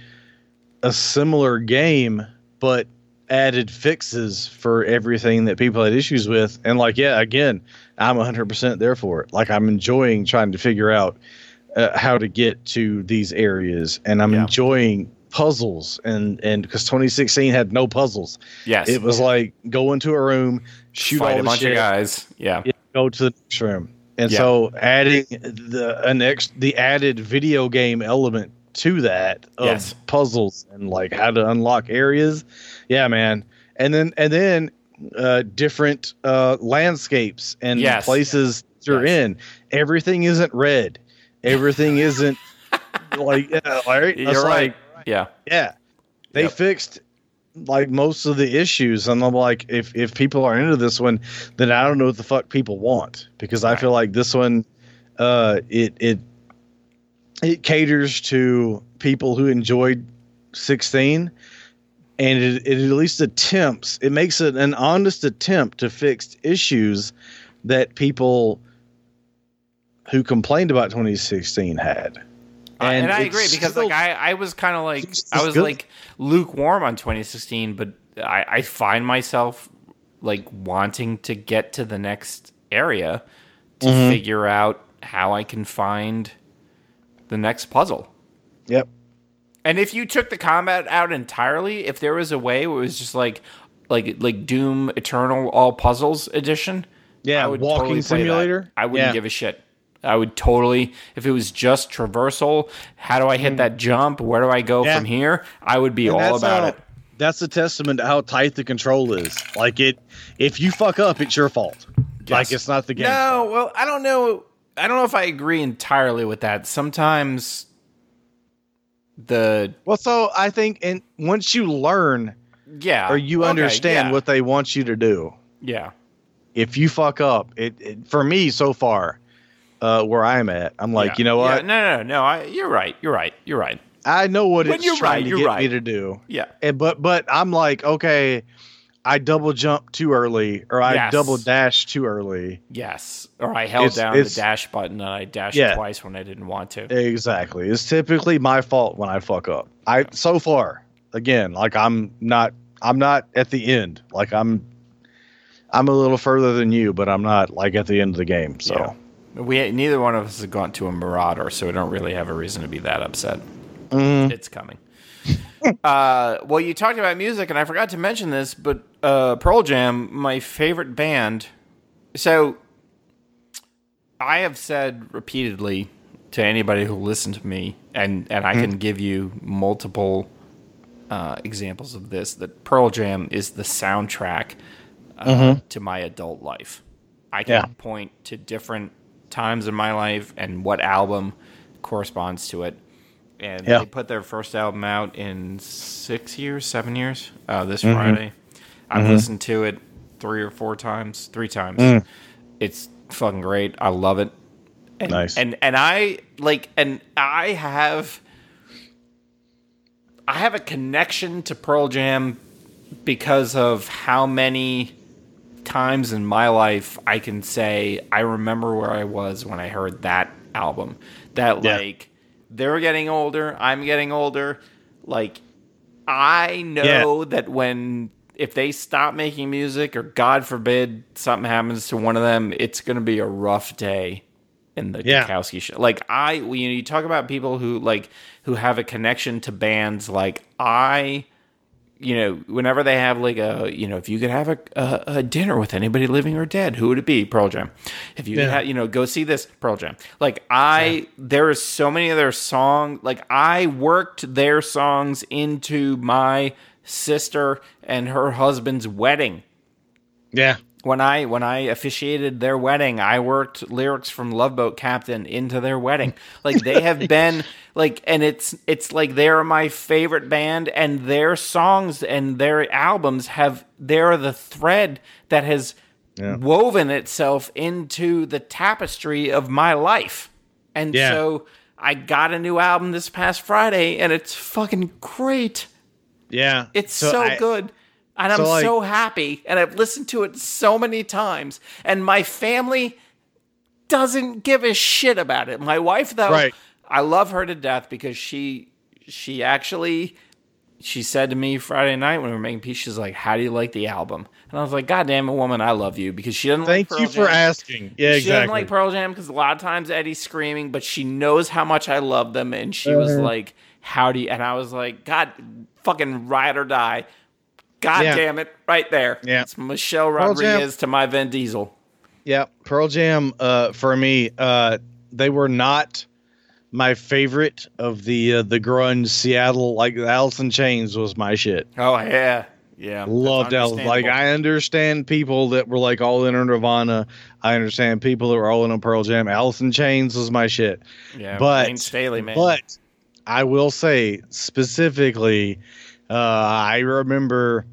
a similar game, but added fixes for everything that people had issues with. And like, yeah, again, I'm 100% there for it. Like, I'm enjoying trying to figure out uh, how to get to these areas, and I'm Yeah. enjoying puzzles. And and because 2016 had no puzzles, Yes, it was like go into a room, shoot fight all a the bunch shit, of guys. Yeah, yeah, go to the next room. And Yeah. so adding the an ex the added video game element to that of Yes. puzzles and like how to unlock areas. Yeah, man. And then and then uh different uh landscapes and Yes. places you're Yes. in. Everything isn't red. Everything (laughs) isn't like yeah, right? you're right. like, yeah, yeah. They Yep. fixed like most of the issues and I'm like if if people are into this one then I don't know what the fuck people want because I feel like this one uh it it it caters to people who enjoyed 16 and it, it at least attempts it makes it an honest attempt to fix issues that people who complained about 2016 had Uh, and, I agree because still- like I, I was kind of like I was good. like lukewarm on 2016, but I, I find myself like wanting to get to the next area to Mm-hmm. figure out how I can find the next puzzle. yep And if you took the combat out entirely, if there was a way where it was just like like like Doom Eternal All Puzzles edition, Yeah, I would walking totally play that. simulator? I wouldn't Yeah. give a shit. I would totally if it was just traversal. How do I hit hmm. that jump? Where do I go. Yeah. from here? I would be And all about how- it. That's a testament to how tight the control is. Like it, if you fuck up, it's your fault. Like it's not the game. No, well, I don't know. I don't know if I agree entirely with that. Sometimes the Well, so I think, and once you learn yeah, or you okay, understand yeah, what they want you to do, yeah, if you fuck up, it, it for me so far, uh, where I'm at, I'm like, yeah. you know Yeah, what? no, no, no. I, you're right. You're right. You're right. I know what When it's you're trying right, to get right. me to do. Yeah. And but but I'm like, okay, I double jump too early, or I Yes. double dash too early. Yes. Or I held It's- down it's- the dash button and I dashed Yeah. twice when I didn't want to. Exactly. It's typically my fault when I fuck up. I so far, again, like I'm not I'm not at the end. Like I'm I'm a little further than you, but I'm not like at the end of the game. So Yeah. We neither one of us has gone to a Marauder, so we don't really have a reason to be that upset. Mm-hmm. It's coming. (laughs) uh, well, you talked about music, and I forgot to mention this, but uh, Pearl Jam, my favorite band. So, I have said repeatedly to anybody who listened to me, and and I Mm-hmm. can give you multiple uh, examples of this that Pearl Jam is the soundtrack uh, Mm-hmm. to my adult life. I can Yeah. point to different times in my life and what album corresponds to it. And Yeah. they put their first album out in six years, seven years. Uh, this Mm-hmm. Friday, I've listened to it three or four times, three times. Mm. It's fucking great. I love it. And, Nice. And and I like and I have I have a connection to Pearl Jam because of how many times in my life I can say I remember where I was when I heard that album. That Yeah. like they're getting older, I'm getting older. Like I know that when if they stop making music or God forbid something happens to one of them, it's going to be a rough day in the Yeah. Kukowski show. Like I, you know, you talk about people who like who have a connection to bands. Like I, you know, whenever they have like a, you know, if you could have a, a, a dinner with anybody living or dead, who would it be? Pearl Jam. If you, Yeah. ha- you know, go see this Pearl Jam. Like I, there is so many of their songs. Like I worked their songs into my sister and her husband's wedding Yeah. when I when I officiated their wedding, I worked lyrics from Love Boat Captain into their wedding. Like they have (laughs) been like and it's it's like they're my favorite band and their songs and their albums have they're the thread that has woven itself into the tapestry of my life. And Yeah. so I got a new album this past Friday and it's fucking great. Yeah. It's so, I- good. And I'm so, like- so happy. And I've listened to it so many times. And my family doesn't give a shit about it. My wife, though, Right. I love her to death because she she actually she said to me Friday night when we were making peace, she's like, How do you like the album? And I was like, God damn it, woman, I love you because she doesn't Thank like you Pearl for Jam. asking. Yeah, She doesn't like Pearl Jam because a lot of times Eddie's screaming, but she knows how much I love them, and she was Uh-huh. like, "How do you?" And I was like, "God, fucking ride or die." God Yeah. damn it, right there. Yeah. it's Michelle Rodriguez to my Vin Diesel. Yeah, Pearl Jam uh, for me, uh, they were not my favorite of the uh, the grunge Seattle. Like Alice in Chains was my shit. Oh yeah, yeah. Loved Alice. Like. I understand people that were like all in on Nirvana. I understand people that were all in on Pearl Jam. Alice in Chains was my shit. yeah, but- Layne Staley, man. But I will say specifically, uh, I remember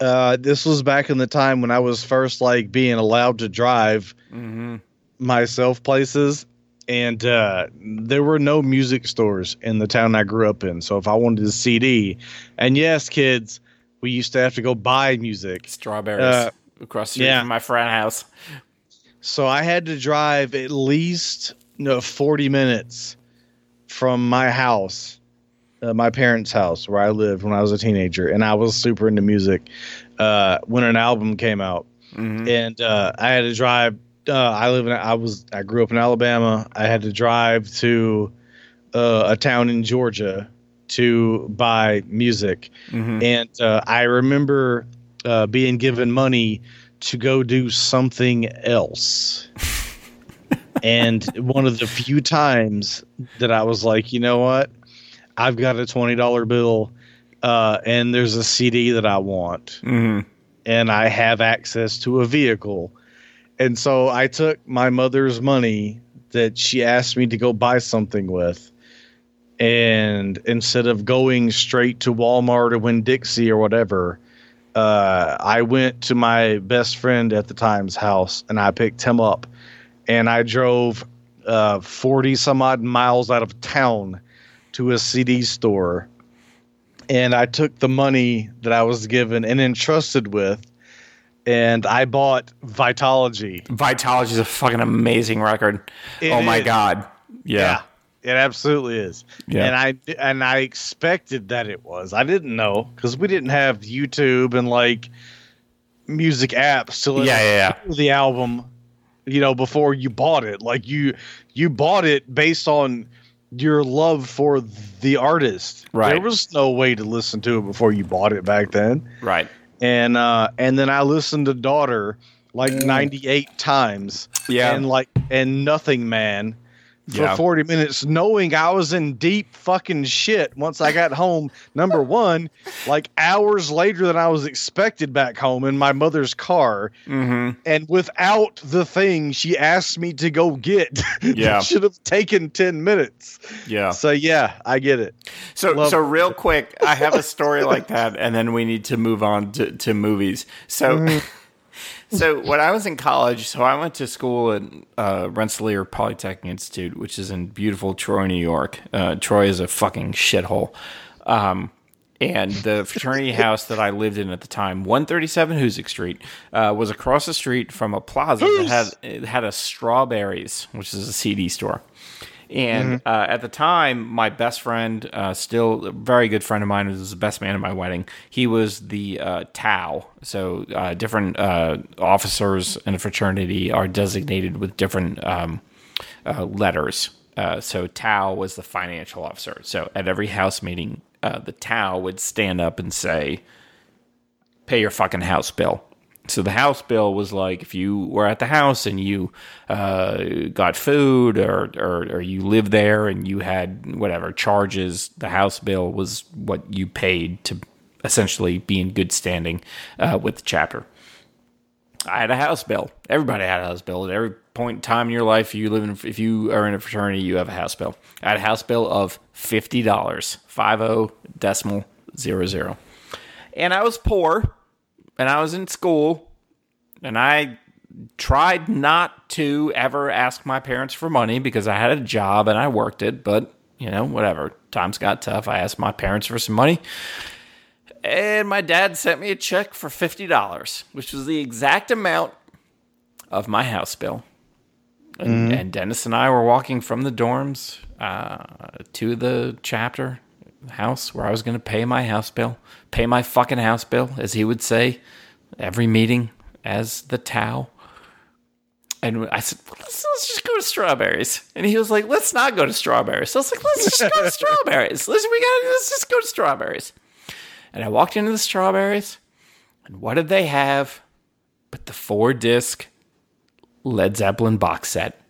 uh, this was back in the time when I was first like being allowed to drive hmm myself places. And uh, there were no music stores in the town I grew up in. So if I wanted a CD, and yes, kids, we used to have to go buy music. strawberries uh, across the yeah. from my frat house. So I had to drive at least no, 40 minutes from my house, uh, my parents' house where I lived when I was a teenager. And I was super into music uh, when an album came out. Mhm. And uh, I had to drive. Uh, I live in, I was, I grew up in Alabama. I had to drive to uh, a town in Georgia to buy music. Mhm. And uh, I remember uh, being given money to go do something else. (laughs) and one of the few times that I was like, you know what? I've got a $20 bill uh, and there's a CD that I want Mhm. and I have access to a vehicle. And so I took my mother's money that she asked me to go buy something with. And instead of going straight to Walmart or Winn Dixie or whatever, uh, I went to my best friend at the time's house and I picked him up. And I drove uh, 40 some odd miles out of town to a CD store. And I took the money that I was given and entrusted with, and I bought Vitalogy. Vitalogy is a fucking amazing record. It oh my is. god. Yeah. it absolutely is. Yeah. And I and I expected that it was. I didn't know because we didn't have YouTube and like music apps to Yeah, yeah, yeah. yeah. the album. You know, before you bought it, like you you bought it based on your love for the artist. Right. There was no way to listen to it before you bought it back then. Right. and uh and then I listened to Daughter like 98 times Yeah. and like and Nothing Man for Yeah. 40 minutes knowing I was in deep fucking shit once I got home. Number (laughs) one, like hours later than I was expected back home in my mother's car. Mm-hmm. And without the thing she asked me to go get, (laughs) Yeah. should have taken 10 minutes. Yeah. So, yeah, I get it. So, Love- so real quick, I have a story (laughs) like that, and then we need to move on to, to movies. So, Mm-hmm. So when I was in college, so I went to school at uh, Rensselaer Polytechnic Institute, which is in beautiful Troy, New York. Uh, Troy is a fucking shithole. Um, and the fraternity (laughs) house that I lived in at the time, 137 Hoosick Street, uh, was across the street from a plaza that had it had a Strawberries, which is a CD store. And uh, at the time, my best friend, uh, still a very good friend of mine, was the best man at my wedding. He was the uh, Tau. So uh, different uh, officers in a fraternity are designated with different um, uh, letters. Uh, so Tau was the financial officer. So at every house meeting, uh, the Tau would stand up and say, "Pay your fucking house bill." So the house bill was like if you were at the house and you uh, got food or, or or you lived there and you had whatever charges, the house bill was what you paid to essentially be in good standing uh, with the chapter. I had a house bill. Everybody had a house bill. At every point in time in your life, you live in, if you are in a fraternity, you have a house bill. I had a house bill of fifty dollars, five zero decimal zero zero, and I was poor, and I was in school, and I tried not to ever ask my parents for money because I had a job and I worked it. But you know, whatever. Times got tough. I asked my parents for some money. And my dad sent me a check for $50, which was the exact amount of my house bill. And, and Dennis and I were walking from the dorms uh, to the chapter house where I was going to pay my house bill, pay my fucking house bill, as he would say, every meeting as the Tau. And I said, well, let's, let's just go to strawberries. And he was like, let's not go to strawberries. So I was like, let's just go to (laughs) strawberries. Let's, we gotta, let's just go to strawberries. And I walked into the strawberries, and what did they have but the four disc Led Zeppelin box set,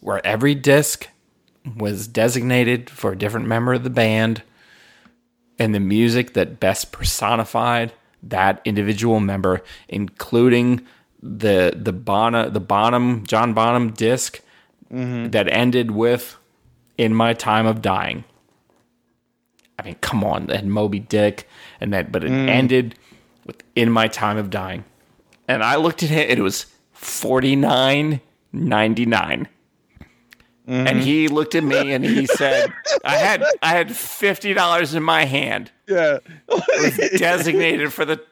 where every disc was designated for a different member of the band and the music that best personified that individual member, including the the Bonham, the Bonham John Bonham disc mm-hmm. that ended with "In My Time of Dying." I mean, come on, and Moby Dick, and that, but it mm. ended with "In My Time of Dying," and I looked at it, and it was forty nine ninety nine. And mm-hmm. he looked at me and he said, "I had I had fifty dollars in my hand, Yeah. It was designated for the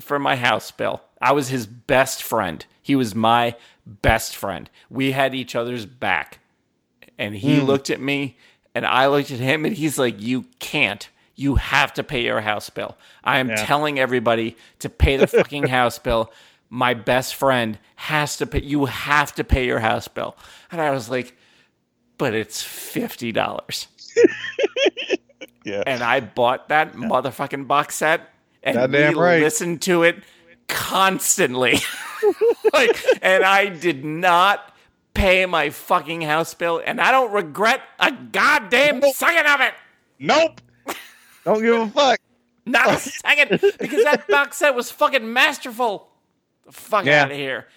for my house bill. I was his best friend. He was my best friend. We had each other's back. And he mm. looked at me and I looked at him and he's like, "You can't. You have to pay your house bill. I am telling everybody to pay the fucking (laughs) house bill. My best friend has to pay you have to pay your house bill." And I was like, "But it's $50." (laughs) Yeah. and I bought that motherfucking box set and Goddamn we right. listened to it constantly. (laughs) like, and I did not pay my fucking house bill, and I don't regret a goddamn second of it. Nope. Don't give a fuck. Not a second, because that box set was fucking masterful. The fuck Yeah. out of here.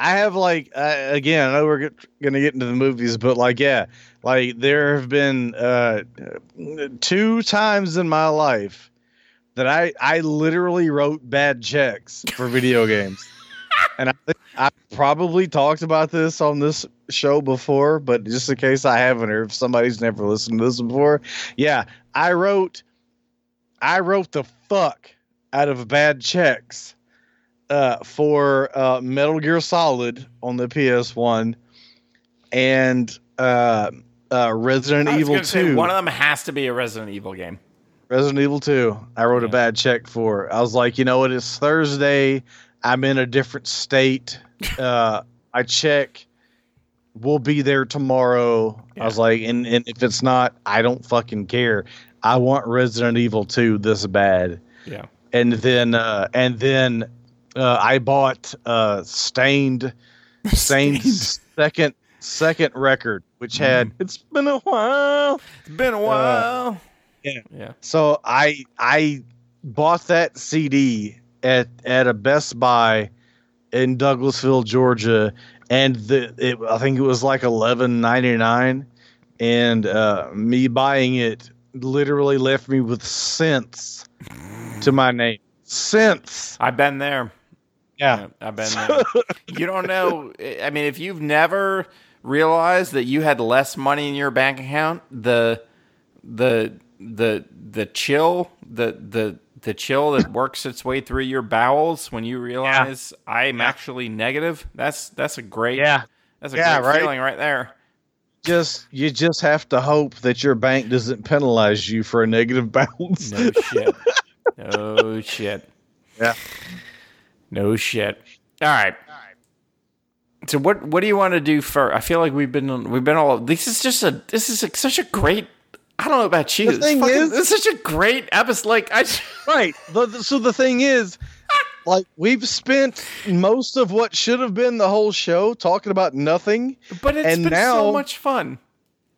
I have like uh, again. I know we're get, gonna get into the movies, but like yeah, like there have been uh, two times in my life that I I literally wrote bad checks for video (laughs) games, and I I probably talked about this on this show before, but just in case I haven't, or if somebody's never listened to this before, yeah, I wrote I wrote the fuck out of bad checks uh, for uh, Metal Gear Solid on the PS1 and uh, uh, Resident Evil gonna say, 2. one of them has to be a Resident Evil game. Resident Evil 2. I wrote a bad check for. I was like, you know what? It's Thursday. I'm in a different state. (laughs) Uh, I check. We'll be there tomorrow. I was like, and, and if it's not, I don't fucking care. I want Resident Evil 2 this bad. Yeah. and then uh, and then uh, I bought uh, (laughs) Staind Staind second second record, which had "It's Been a While." It's been a while. yeah. Yeah. So I I bought that CD at at a Best Buy in Douglasville, Georgia, and the it, I think it was like eleven ninety nine, and uh, me buying it literally left me with cents to my name. Cents. I've been there. Yeah. I've been there. (laughs) you don't know. I mean, if you've never realized that you had less money in your bank account, the the the the chill, the the the chill that (coughs) works its way through your bowels when you realize I'm actually negative. That's that's a great Yeah. That's a Yeah, great right? feeling right there. Just you just have to hope that your bank doesn't penalize you for a negative (laughs) balance. No shit. No shit. Yeah. No shit. All right. So what what do you want to do first? I feel like we've been we've been all this is just a this is like such a great I don't know about you. The It's thing fucking- is- this is such a great episode. Like I, just- (laughs) Right. The, the- so the thing is, like we've spent most of what should have been the whole show talking about nothing, but it's And been now- so much fun.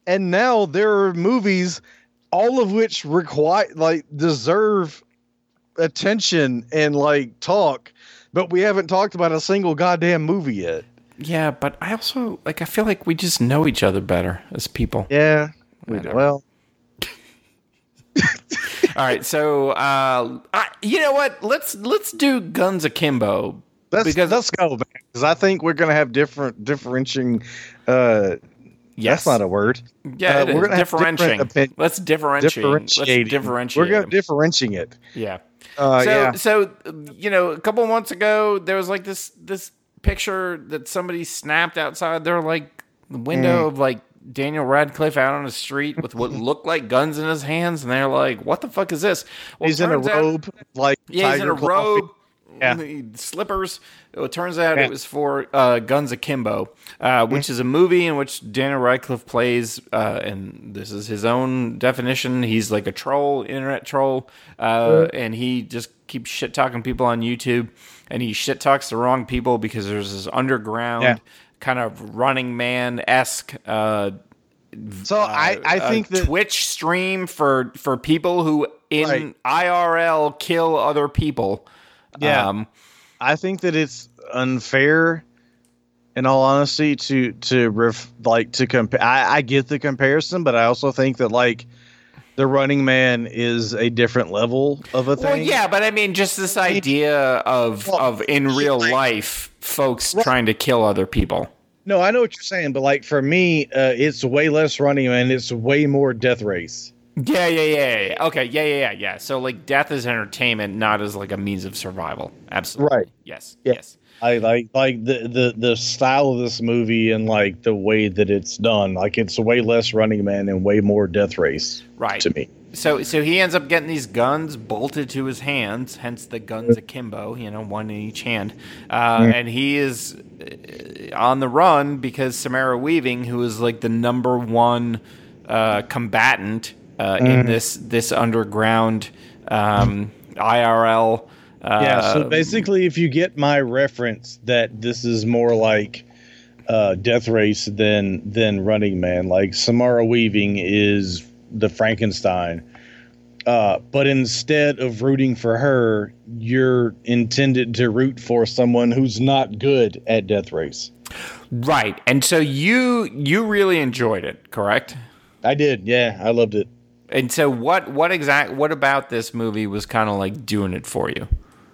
and now there are movies, all of which require like deserve attention and like talk, but we haven't talked about a single goddamn movie yet. Yeah, but I also like I feel like we just know each other better as people. Yeah. We, do. well, (laughs) All right, so uh, I, you know what? Let's let's do Guns Akimbo. let's Because- let's go, man. Because I think we're gonna have different differentiating. Uh, Yes, That's not a word. yeah. uh, we're gonna have differentiating. let's differentiate. Let's differentiating. differentiate. We're gonna differentiate it. yeah. Uh, so yeah. so you know a couple months ago there was like this this picture that somebody snapped outside their like the window Mm. of like Daniel Radcliffe out on the street with what (laughs) looked like guns in his hands and they're like what the fuck is this well, He's in a turns out- robe, like yeah he's in a robe. Claw. Yeah. slippers it turns out Yeah. it was for uh, Guns Akimbo uh, which is a movie in which Daniel Radcliffe plays uh, and this is his own definition he's like a troll internet troll uh, and he just keeps shit talking people on YouTube and he shit talks the wrong people because there's this underground Yeah. kind of running man esque uh, So I think that Twitch stream for for people who in Right. IRL kill other people. Yeah. Um, I think that it's unfair, in all honesty, to to ref, like to compare. I, I get the comparison, but I also think that like the Running Man is a different level of a thing well, thing. yeah, but I mean, just this idea of Well, of in real like- life, folks trying to kill other people. No, I know what you're saying, but like for me, uh, it's way less Running Man. It's way more Death Race. Yeah, yeah, yeah, yeah. Okay, yeah, yeah, yeah, yeah. So like, death is entertainment, not as like a means of survival. Absolutely. Right. Yes. Yeah. Yes. I like like the, the the style of this movie and like the way that it's done. Like it's way less Running Man and way more Death Race Right. to me. So so he ends up getting these guns bolted to his hands, hence the guns akimbo, you know, one in each hand. Uh, And he is uh, on the run because Samara Weaving, who is like the number one uh, combatant uh, in this this underground um, IRL. Uh, Yeah, so basically, if you get my reference that this is more like uh, Death Race than than Running Man, like Samara Weaving is the Frankenstein, uh, but instead of rooting for her, you're intended to root for someone who's not good at Death Race. right, and so you you really enjoyed it, correct? I did, yeah, I loved it. And so what what exact what about this movie was kind of like doing it for you?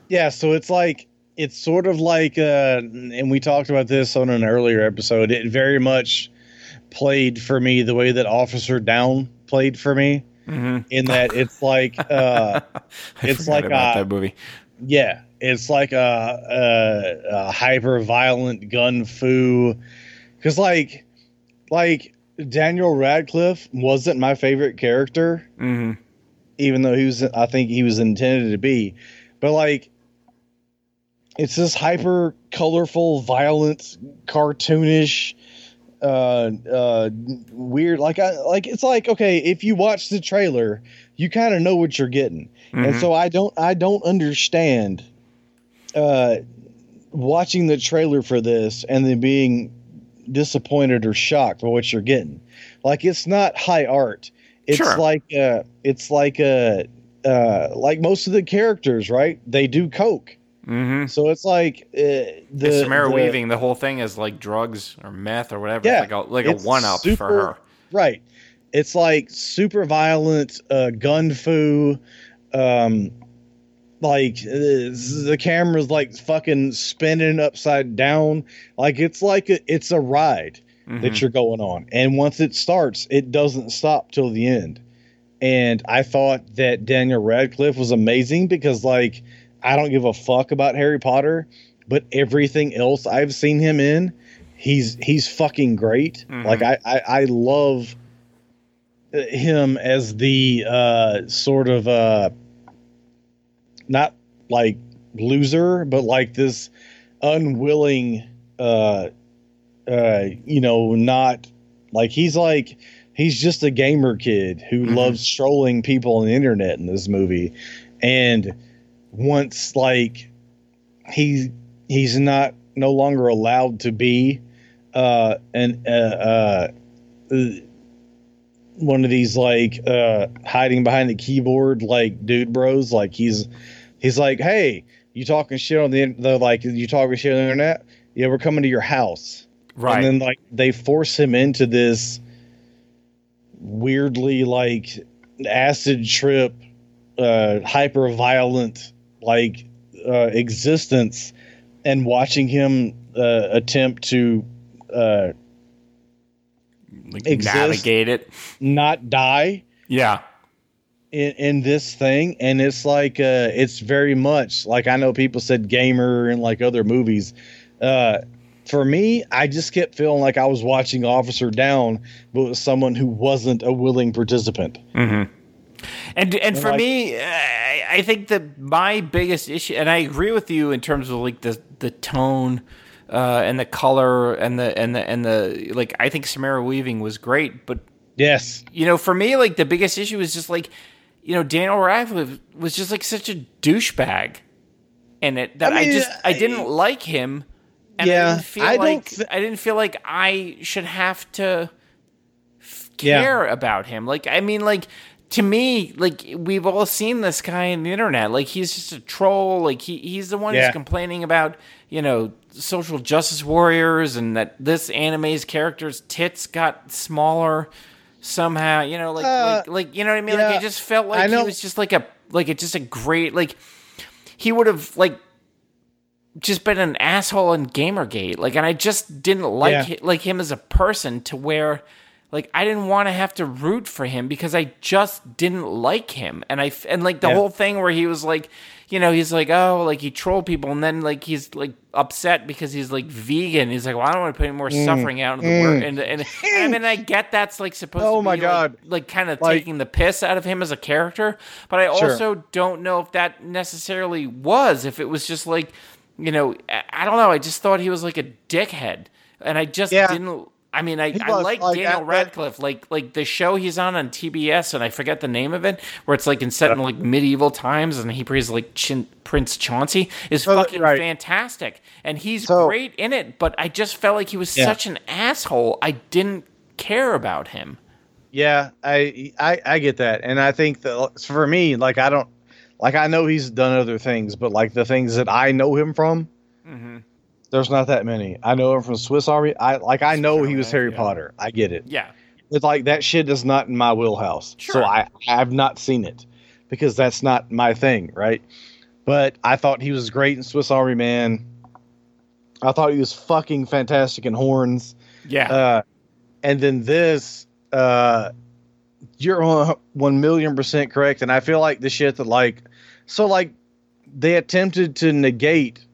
Yeah, so it's like it's sort of like uh and we talked about this on an earlier episode. It very much played for me the way that Officer Down played for me. In that it's like (laughs) uh I It's like about a- that movie. yeah, it's like a, a, a hyper violent gun fu cuz like like Daniel Radcliffe wasn't my favorite character hmm even though he was I think he was intended to be. But like it's this hyper colorful, violent, cartoonish uh uh weird like I like it's like okay, if you watch the trailer, you kind of know what you're getting. And Mhm. so I don't I don't understand uh watching the trailer for this and then being disappointed or shocked by what you're getting. Like it's not high art. It's Sure. like uh it's like uh uh like most of the characters, right? They do coke. Mm-hmm. So it's like uh, the Samara the- Weaving, the whole thing is like drugs or meth or whatever. Yeah, it's like a, like a one up for her. Right. It's like super violent, uh, gun fu. Um, like uh, the camera's like fucking spinning upside down. Like it's like a, it's a ride Mhm. that you're going on, and once it starts, it doesn't stop till the end. And I thought that Daniel Radcliffe was amazing because, like, I don't give a fuck about Harry Potter, but everything else I've seen him in, he's he's fucking great. Mhm. Like I, I I love him as the uh sort of uh not like loser, but like this unwilling uh uh you know not like he's like he's just a gamer kid who Mhm. loves trolling people on the internet in this movie and once like he he's not no longer allowed to be uh an uh uh, one of these like uh hiding behind the keyboard like dude bros like he's he's like hey you talking shit on the, the like you talking shit on the internet yeah we're coming to your house Right. and then like they force him into this weirdly like acid trip, uh, hyper violent like uh, existence, and watching him uh, attempt to uh, like exist. navigate it. not die Yeah. In, in this thing and it's like uh it's very much like i know people said gamer and like other movies uh for me i just kept feeling like i was watching officer down but with someone who wasn't a willing participant Mm-hmm. And and for like- me, I, I think that my biggest issue, and I agree with you in terms of like the the tone uh, and the color and the and the and the like. I think Samara Weaving was great, but yes you know, for me, like the biggest issue is just like, you know, Daniel Radcliffe was just like such a douchebag in it that I, I just I I- didn't like him. And I Yeah, didn't feel I don't like thi- I didn't feel like I should have to f- Yeah. care about him. Like I mean, like to me, like we've all seen this guy on the internet. Like he's just a troll. Like he he's the one Yeah. who's complaining about you know social justice warriors and that this anime's character's tits got smaller somehow. You know, like Uh, like like you know what I mean. Like I just felt like he was just like a like a just a great like he would have like just been an asshole in Gamergate. Like, and I just didn't like Yeah. hi- like him as a person to where like I didn't want to have to root for him because I just didn't like him. And I and like the Yeah. whole thing where he was like, you know, he's like, oh, like he trolled people, and then like he's like upset because he's like vegan. He's like, well, I don't want to put any more Mm. suffering out in the world. And and I mean, I get that's like supposed Oh to be my God. like, kind of Like- taking the piss out of him as a character, but I Sure. also don't know if that necessarily was. If it was just like, you know, I I don't know. I just thought he was like a dickhead, and I just Yeah. didn't. I mean, I, I like like, Daniel that- Radcliffe, like like the show he's on on TBS, and I forget the name of it, where it's like in set in like medieval times, and he plays like Chin, Prince Chauncley, is Oh, fucking right. fantastic, and he's So- great in it. But I just felt like he was Yeah. such an asshole. I didn't care about him. Yeah, I, I I get that, and I think that for me, like I don't, like I know he's done other things, but like the things that I know him from, Mm-hmm. There's not that many. I know him from Swiss Army. I like I know he was Harry yeah. Potter. I get it. Yeah, It's like that shit is not in my wheelhouse, Sure. so I I have not seen it because that's not my thing, right? But I thought he was great in Swiss Army Man. I thought he was fucking fantastic in Horns. yeah, Uh, and then this, uh, you're on one million percent correct. And I feel like the shit that like, so like they attempted to negate,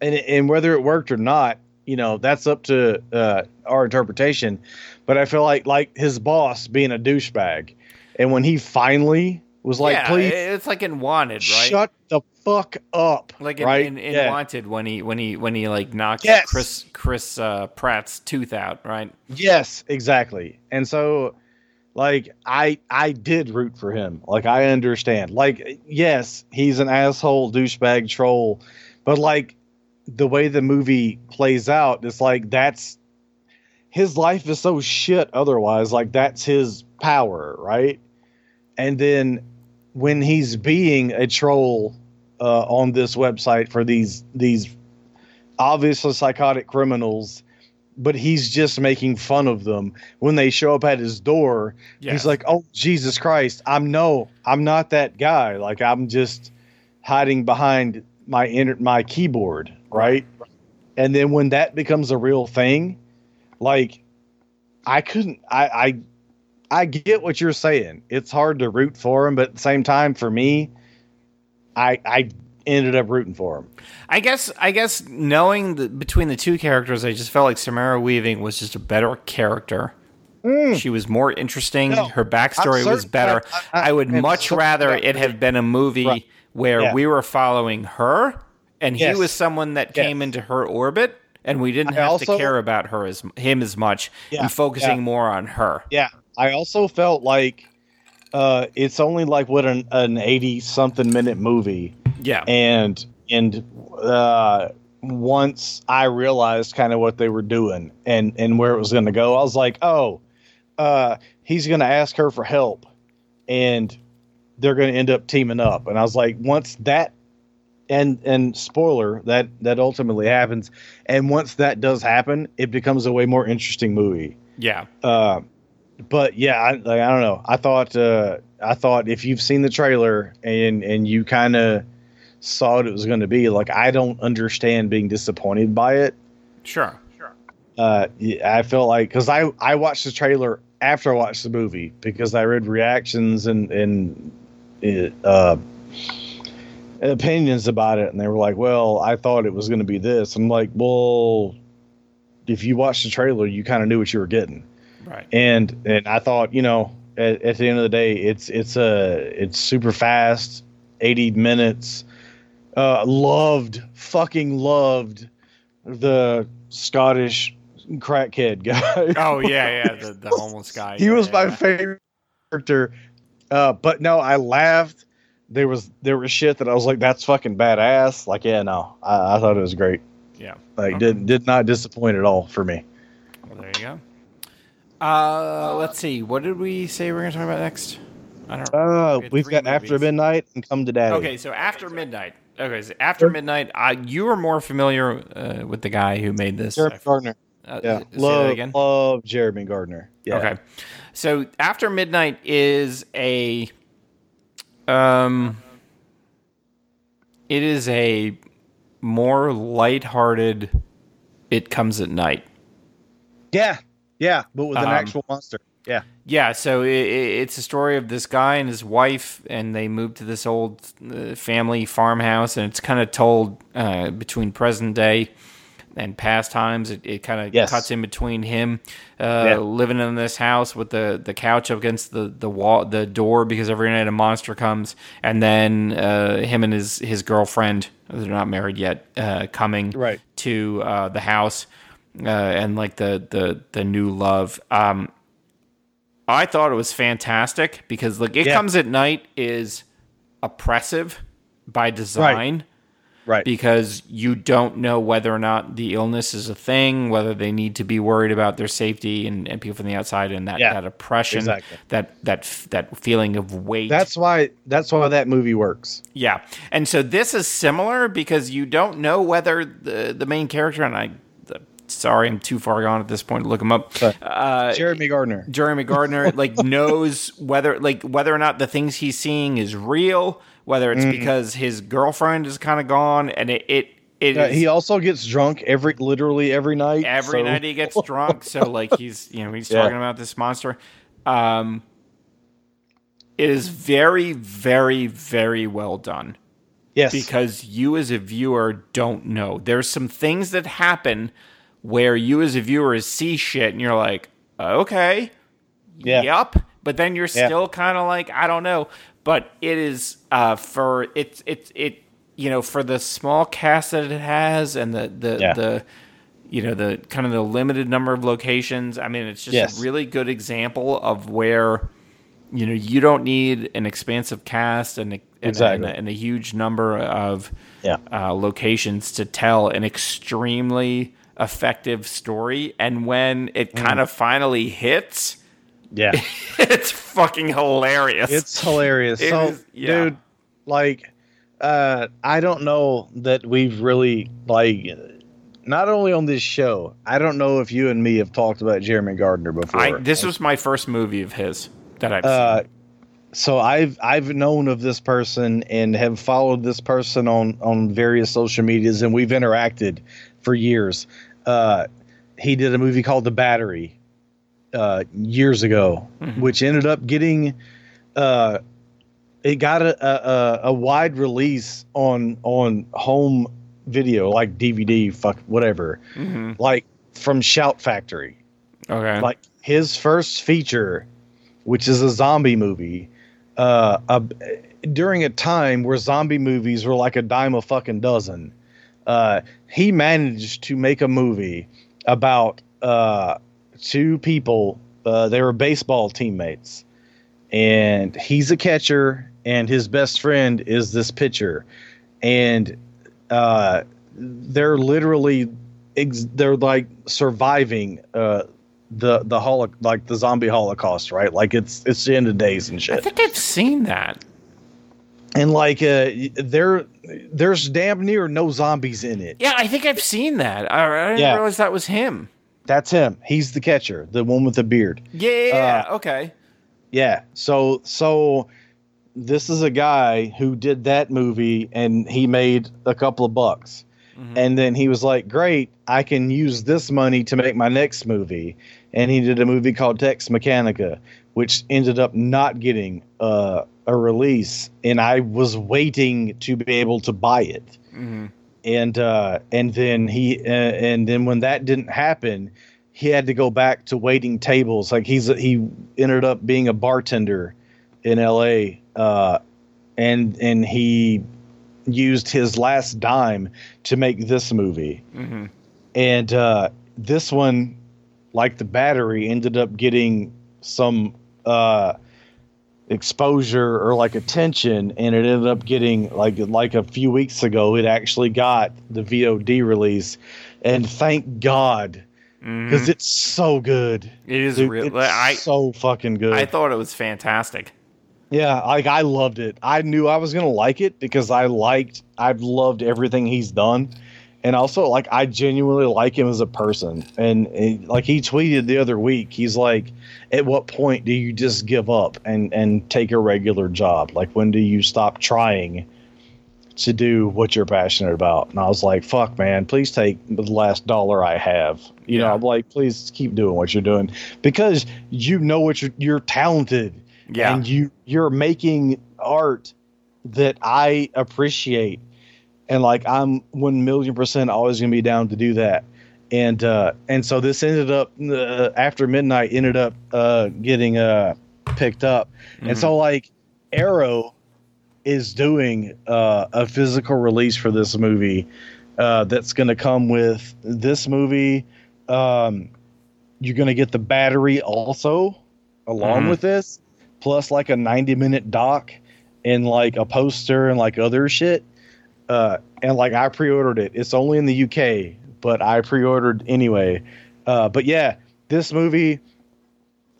and and whether it worked or not, you know, that's up to uh, our interpretation. But I feel like like his boss being a douchebag, and when he finally was like, yeah. please It's like in Wanted, right? shut the fuck up, like in, right? in, in yeah. Wanted when he when he when he like knocks Yes. Chris Chris uh, Pratt's tooth out, right? Yes, exactly. And so like I I did root for him. Like I understand. Like yes, he's an asshole douchebag troll, but like the way the movie plays out, it's like that's his life is so shit otherwise. Like that's his power, right? And then when he's being a troll uh, on this website for these these obviously psychotic criminals, but he's just making fun of them when they show up at his door. Yes. He's like, "Oh Jesus Christ, I'm no, I'm not that guy. Like I'm just hiding behind my inter- my keyboard, right?" And then when that becomes a real thing, like I couldn't, I, I, I get what you're saying. It's hard to root for him, but at the same time, for me, I, I ended up rooting for him. I guess I guess knowing the, between the two characters, I just felt like Samara Weaving was just a better character. She was more interesting. Mm. No, Her backstory was better. I- I- I, would much rather it have been a movie Right. where Yeah. we were following her and he was someone that came into her orbit and we didn't I have also- to care about her as him as much Yeah, and focusing yeah. more on her. Yeah, I also felt like uh, it's only like what an an eighty something minute movie, Yeah. and and uh, once I realized kind of what they were doing and and where it was going to go, I was like, oh, uh, he's going to ask her for help, and they're going to end up teaming up. And I was like, once that. And and spoiler that that ultimately happens, and once that does happen, it becomes a way more interesting movie. yeah. Uh, but yeah, I, like, I don't know. I thought uh, I thought if you've seen the trailer and and you kind of saw what it was going to be, like I don't understand being disappointed by it. Sure. Sure. Uh, I felt like because I I watched the trailer after I watched the movie because I read reactions and and uh, opinions about it, and they were like, "Well, I thought it was going to be this." I'm like, "Well, if you watched the trailer, you kind of knew what you were getting." Right. and and I thought, you know, at, at the end of the day, it's it's a it's super fast, eighty minutes. Uh, loved, fucking loved the Scottish crackhead guy. (laughs) Oh yeah, yeah, the, the homeless guy. he Yeah, was yeah, my favorite character. Uh, but no, I laughed. There was there was shit that I was like, that's fucking badass. Like, yeah, no, I, I thought it was great. Yeah. Like, Okay. did did not disappoint at all for me. Well, there you go. Uh, let's see. What did we say we are going to talk about next? I don't. Uh, we we've three got After. Midnight and Come to Daddy. Okay, so after midnight. Okay, so after midnight. Uh, you are more familiar uh, with the guy who made this. Jeremy Gardner. Uh, Yeah, love, again. love Jeremy Gardner. Yeah. Okay. So after midnight is a um it is a more lighthearted it comes at night. Yeah, yeah, but with an Um, actual monster. Yeah, Yeah, so it, it's a story of this guy and his wife, and they moved to this old uh, family farmhouse, and it's kind of told uh, between present day and past times. It, it kind of Yes. cuts in between him uh, Yeah. living in this house with the, the couch up against the the wall, the door, because every night a monster comes, and then uh, him and his his girlfriend, they're not married yet, uh, coming Right. to uh, the house, uh, and like the the the new love. Um, I thought it was fantastic because like it Yeah. comes at night is oppressive by design right. Because you don't know whether or not the illness is a thing, whether they need to be worried about their safety and, and people from the outside and that, Yeah, that oppression, exactly. that that that feeling of weight. that's why. That's why that movie works. Yeah, and so this is similar because you don't know whether the the main character and I. Sorry, I'm too far gone at this point to look him up. Uh, Jeremy Gardner. Jeremy Gardner (laughs) like knows whether like whether or not the things he's seeing is real, whether it's because his girlfriend is kind of gone, and it it, it Uh, is- he also gets drunk every, literally every night. every so- night he gets (laughs) drunk. So like he's you know he's Yeah. talking about this monster. Um, it is very very very well done Yes. because you as a viewer don't know. There's some things that happen where you as a viewer see shit and you're like, okay, Yeah. yep. But then you're Yeah. still kind of like, I don't know. But it is uh, for it's it's it you know for the small cast that it has and the the Yeah. the you know the kind of the limited number of locations. I mean, it's just Yes. a really good example of where you know, you don't need an expansive cast and and, Exactly. and, a, and a huge number of Yeah. uh, locations to tell an extremely effective story. And when it Mm. kind of finally hits, Yeah. (laughs) it's fucking hilarious. It's hilarious. It so, is- yeah. dude, like, uh, I don't know that we've really like, not only on this show. I don't know if you and me have talked about Jeremy Gardner before. I, this was my first movie of his that I've uh, seen. so I've I've known of this person and have followed this person on on various social medias, and we've interacted for years. Uh, he did a movie called The Battery uh, years ago, which ended up getting uh, it got a, a a wide release on on home video like DVD, fuck whatever, Mhm. like from Shout Factory Okay. like his first feature, which is a zombie movie, uh, a, during a time where zombie movies were like a dime a fucking dozen. Uh, he managed to make a movie about uh, two people. Uh, they were baseball teammates, and he's a catcher, and his best friend is this pitcher, and uh, they're literally ex- they're like surviving uh, the the holo- like the zombie holocaust, right? Like it's it's the end of days and shit. I think I've seen that. And like uh, there there's damn near no zombies in it. Yeah, I think I've seen that. I, I didn't Yeah. realize that was him. That's him. He's the catcher, the one with the beard. Yeah, yeah, yeah. Uh, okay. Yeah. So so this is a guy who did that movie and he made a couple of bucks. And then he was like, "Great, I can use this money to make my next movie." And he did a movie called Tex Mechanica, which ended up not getting uh, a release. And I was waiting to be able to buy it. Mhm. And uh, and then he uh, and then when that didn't happen, he had to go back to waiting tables. Like he's he ended up being a bartender in L.A. Uh, and and he used his last dime to make this movie. Mhm. And uh, this one, like the battery, ended up getting some uh, exposure or like attention, and it ended up getting like like a few weeks ago, it actually got the VOD release, and thank God because it's so good. Mm-hmm. It is Dude, real. I so fucking good. I thought it was fantastic. Yeah, like I loved it. I knew I was gonna like it because I liked I've loved everything he's done. And also like I genuinely like him as a person. And, and, like he tweeted the other week, he's like, At what point do you just give up and, and take a regular job? Like when do you stop trying to do what you're passionate about? And I was like, Fuck man, please take the last dollar I have. You know, I'm like, please keep doing what you're doing. Because you know what you're you're talented Yeah. and you you're making art that I appreciate, and like I'm one million percent always gonna be down to do that. And uh, and so this ended up uh, after midnight ended up uh, getting uh, picked up, and so like Arrow is doing uh, a physical release for this movie uh, that's going to come with this movie. Um, you're going to get the battery also along Mhm. with this, plus like a 90 minute doc and like a poster and like other shit. Uh, and like I pre-ordered it. It's only in the UK, but I pre-ordered anyway. Uh, but yeah, this movie,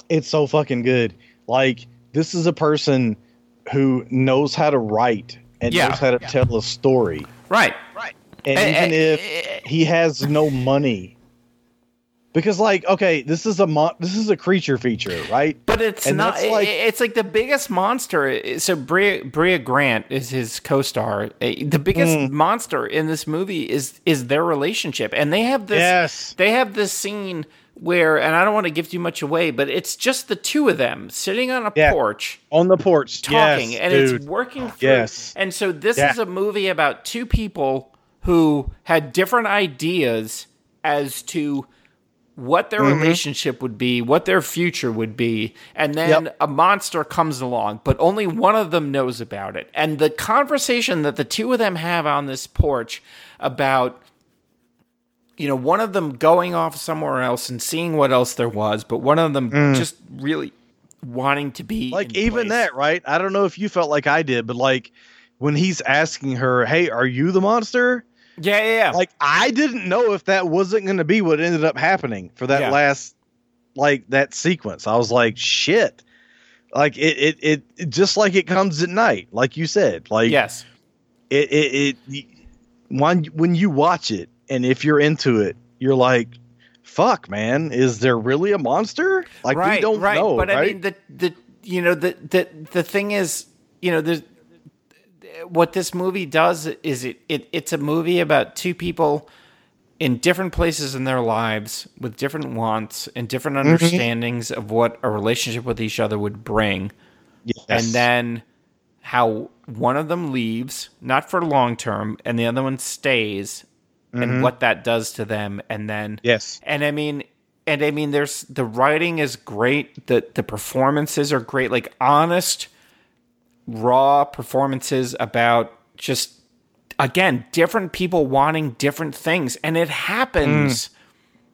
it's so fucking good. Like this is a person who knows how to write and Yeah. knows how to tell a story. right. Right. And even if he has no money, because like okay, this is a mon- this is a creature feature, right? But it's And not. like- it's like the biggest monster. So Brea, Brea Grant is his co-star. The biggest Mm. monster in this movie is is their relationship, and they have this. Yes. They have this scene where, and I don't want to give too much away, but it's just the two of them sitting on a Yeah. porch On the porch, talking, yes, and dude. it's working through. Yes. And so this Yeah. is a movie about two people who had different ideas as to what their Mm-hmm. relationship would be, what their future would be, and then Yep. a monster comes along, but only one of them knows about it. And the conversation that the two of them have on this porch about you know, one of them going off somewhere else and seeing what else there was, but one of them Mm. just really wanting to be like even place. that, right? I don't know if you felt like I did, but like when he's asking her, "Hey, are you the monster?" Yeah, yeah, yeah. Like I didn't know if that wasn't going to be what ended up happening for that Yeah. last like that sequence. I was like, "Shit." Like it it it, it just like it comes at night, like you said. Like yes. it it, it when when you watch it and if you're into it, you're like, "Fuck, man, is there really a monster?" Like right, we don't right. know, but right? I mean, the the you know the the the thing is, you know, there's what this movie does is it, it it's a movie about two people in different places in their lives with different wants and different Mm-hmm. understandings of what a relationship with each other would bring Yes. and then how one of them leaves not for long term and the other one stays and what that does to them and then Mm-hmm. Yes. and i mean and i mean there's the writing is great the the performances are great like honest raw performances about just again different people wanting different things and it happens mm.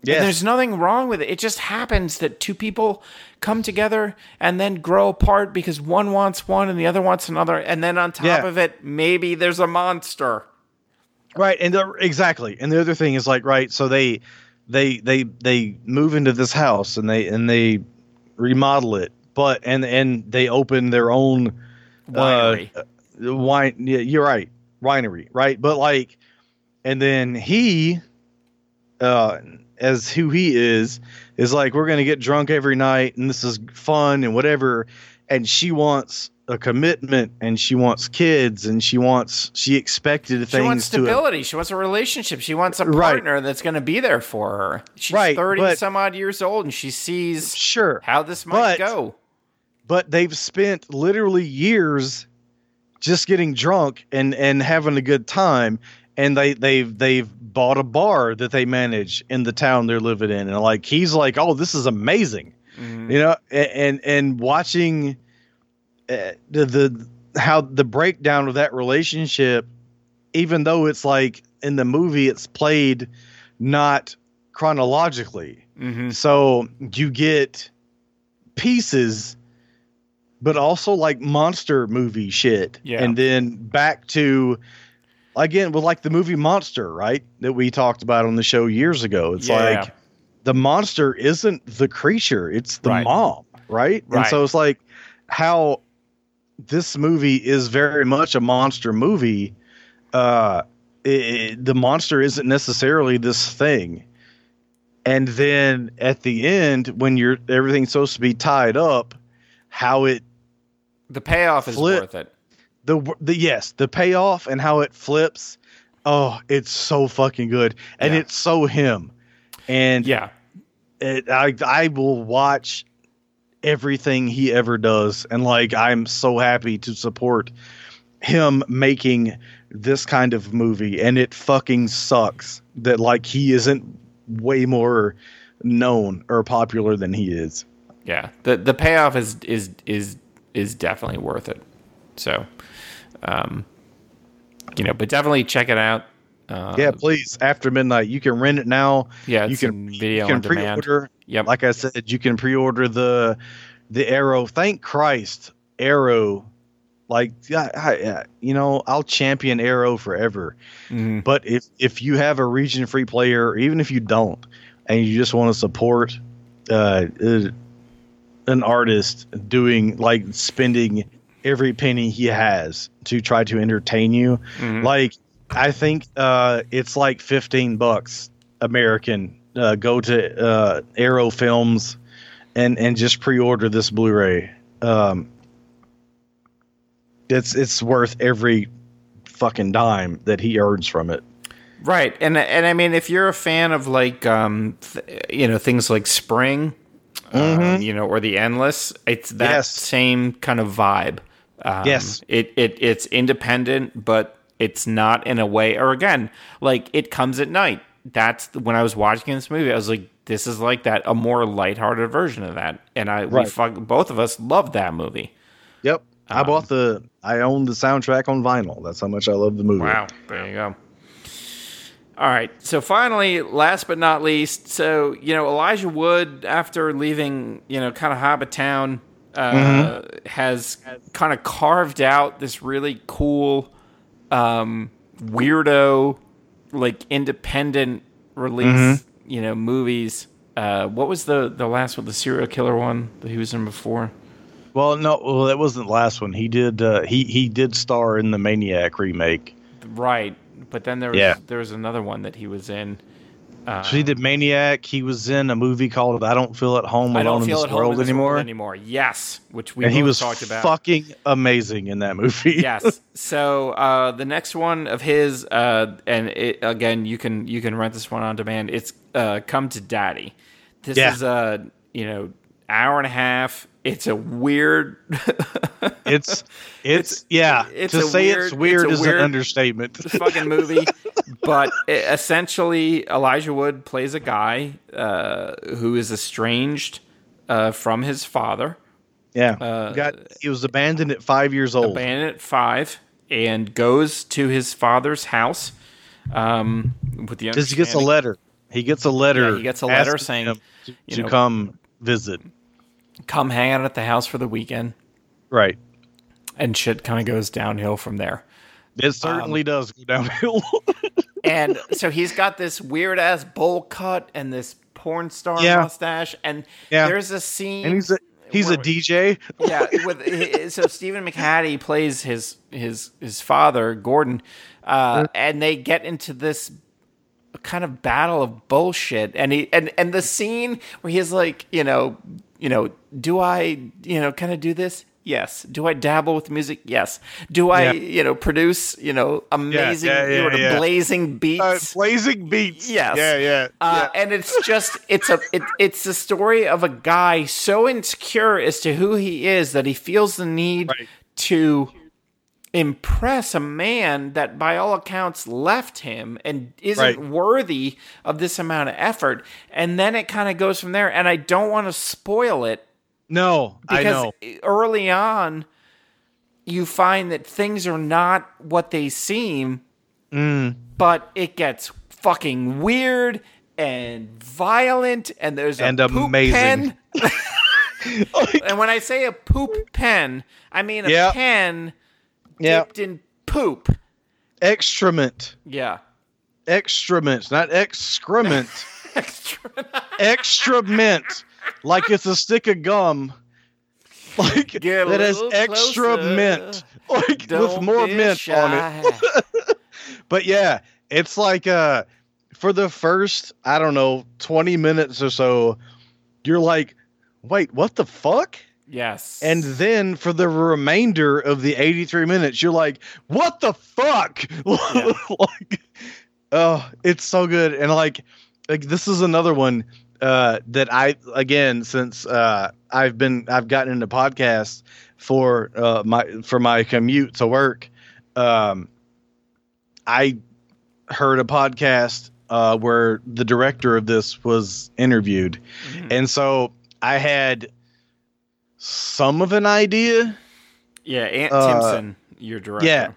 Yes. and there's nothing wrong with it. It just happens that two people come together and then grow apart because one wants one and the other wants another. And then on top Yeah. of it, maybe there's a monster. Right, and the, exactly. And the other thing is like, right, so they they they they move into this house and they and they remodel it, but and and they open their own Winery. uh, wine. Yeah, you're right, winery, right? But like, and then he, uh, as who he is, is like, we're gonna get drunk every night, and this is fun and whatever. And she wants a commitment, and she wants kids, and she wants she expected things. She wants uh, stability. She wants a relationship. She wants a Right. partner that's going to be there for her. She's Right, 30 but- some odd years old and she sees Sure. how this might But- go. But they've spent literally years just getting drunk and and having a good time and they they've they've bought a bar that they manage in the town they're living in and like he's like, "Oh, this is amazing." Mhm. You know, a- and and watching uh, the the how the breakdown of that relationship even though it's like in the movie it's played not chronologically. Mhm. So you get pieces, but also like monster movie shit. Yeah. And then back to again with like the movie Monster, right? That we talked about on the show years ago. It's Yeah. like the monster isn't the creature, it's the Right. mom, right? And so it's like how this movie is very much a monster movie. Uh it- the monster isn't necessarily this thing and then at the end when you're everything's supposed to be tied up how it The payoff is Flip. worth it. the the yes the payoff and how it flips oh it's so fucking good and Yeah. it's so him and Yeah. it, I I will watch everything he ever does and like I'm so happy to support him making this kind of movie and it fucking sucks that like he isn't way more known or popular than he is. Yeah. The the payoff is is is is definitely worth it. So um you know, but definitely check it out. Uh, yeah, please after midnight you can rent it now. Yeah, you can video you can on demand. pre-order. Yep. Like I said, you can pre-order the the Arrow. Thank Christ, Arrow. Like, yeah, I, you know, I'll champion Arrow forever. Mhm. But if if you have a region free player, even if you don't, and you just want to support uh, uh, an artist doing like spending every penny he has to try to entertain you, Mhm. like I think uh, it's like fifteen bucks American. Uh, go to uh, Arrow Films and and just pre-order this Blu-ray. Um, it's it's worth every fucking dime that he earns from it. Right, and and I mean, if you're a fan of like, um, th- you know, things like Spring, um, you know, or the Endless, it's that Mm-hmm. Yes. same kind of vibe. Um, Yes. it it it's independent, but it's not in a way. Or again, like it comes at night. That's when I was watching this movie. I was like, this is like that, a more lighthearted version of that, and I we fuck, both of us loved that movie. Yep. I Um, bought the I own the soundtrack on vinyl. That's how much I love the movie. Wow, there you go. All right, so finally, last but not least, so you know Elijah Wood, after leaving, you know, kind of Hobbit Town, uh, has kind of carved out this really cool, um, weirdo, like independent release, you know, movies. Uh, what was the the last one, the serial killer one that he was in before? Well, no, well, that wasn't the last one. He did. Uh, he he did star in the Maniac remake. Right, but then there was Yeah. there was another one that he was in. Uh, So he did Maniac. He was in a movie called "I Don't Feel at Home Alone in This World in this Anymore." world anymore. Yes, which we and he was talked about. fucking amazing in that movie. (laughs) yes. So uh, the next one of his, uh, and it, again, you can you can rent this one on demand. It's uh, "Come to Daddy." This Yeah. is a you know hour and a half. It's a weird. (laughs) (laughs) it's it's yeah. it's to say weird- it's weird it's is weird- an understatement. (laughs) fucking movie. but it, essentially, Elijah Wood plays a guy uh, who is estranged uh, from his father. yeah, Uh, got he was abandoned at five years old. abandoned at five and goes to his father's house um, with the Because he gets a letter. He gets a letter. Yeah, he gets a letter saying, to, you to know- come visit. Come hang out at the house for the weekend, Right. and shit kind of goes downhill from there. It certainly Um, does go downhill. (laughs) And so he's got this weird ass bowl cut and this porn star Yeah. mustache, and Yeah. there's a scene. and he's a he's a DJ. yeah, with so Stephen McHattie plays his his his father Gordon, uh, and they get into this kind of battle of bullshit, and he and and the scene where he's like, you know, you know, do I, you know, kind of do this? Yes. Do I dabble with music? Yes. Do I, Yeah. you know, produce, you know, amazing, yeah, yeah, of yeah. blazing beats? Uh, blazing beats. Yes. Yeah, yeah. Uh, and it's just it's a it, it's the story of a guy so insecure as to who he is that he feels the need Right. to impress a man that by all accounts left him and isn't Right. worthy of this amount of effort and then it kind of goes from there and I don't want to spoil it no, I because know. early on you find that things are not what they seem Mm. but it gets fucking weird and violent and there's a And poop amazing. (laughs) (laughs) pen. and when i say a poop pen i mean a Yeah. pen Yeah. dipped in poop Excrement. yeah Excrement, not excrement. (laughs) extra Excrement. like it's a stick of gum. (laughs) Like that has extra closer. mint. Like with Don't more be mint on it. (laughs) But yeah, it's like uh for the first, I don't know, 20 minutes or so, you're like, wait, what the fuck? Yes And then for the remainder of the 83 minutes, you're like, what the fuck? (laughs) like, oh, it's so good. And like, like this is another one uh, that I, again, since uh, I've been, I've gotten into podcasts for uh, my, for my commute to work. Um, I heard a podcast uh, where the director of this was interviewed. Mhm. And so I had some of an idea. yeah Ant uh, Timpson your director yeah.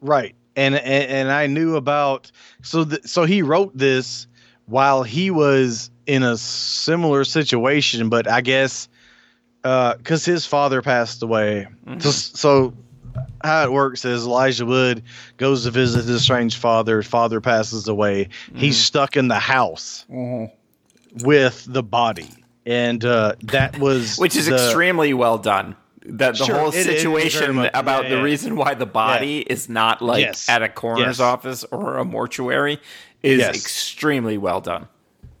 Right. And, and and I knew about so th- so he wrote this while he was in a similar situation, but I guess because his father passed away. Mhm. So, so how it works is Elijah Wood goes to visit his strange father. Father passes away. He's stuck in the house with the body, and uh, that was which is the- extremely well done. That the Sure, whole it is very situation much- about yeah, the yeah. reason why the body is not like Yes. at a coroner's Yes. office or a mortuary is Yes. extremely well done.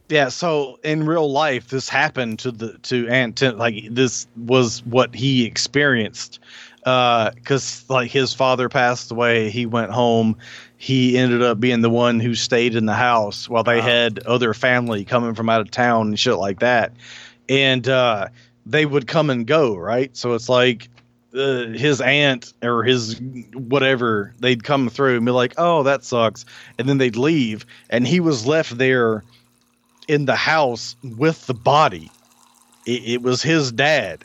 Yeah, so in real life, this happened to the to Ant Tim. Like this was what he experienced, because like his father passed away. He went home. He ended up being the one who stayed in the house while they Wow. had other family coming from out of town and shit like that. And uh, they would come and go, right? So it's like uh, his aunt or his whatever they'd come through and be like, "Oh, that sucks," and then they'd leave, and he was left there in the house with the body. It, it was his dad,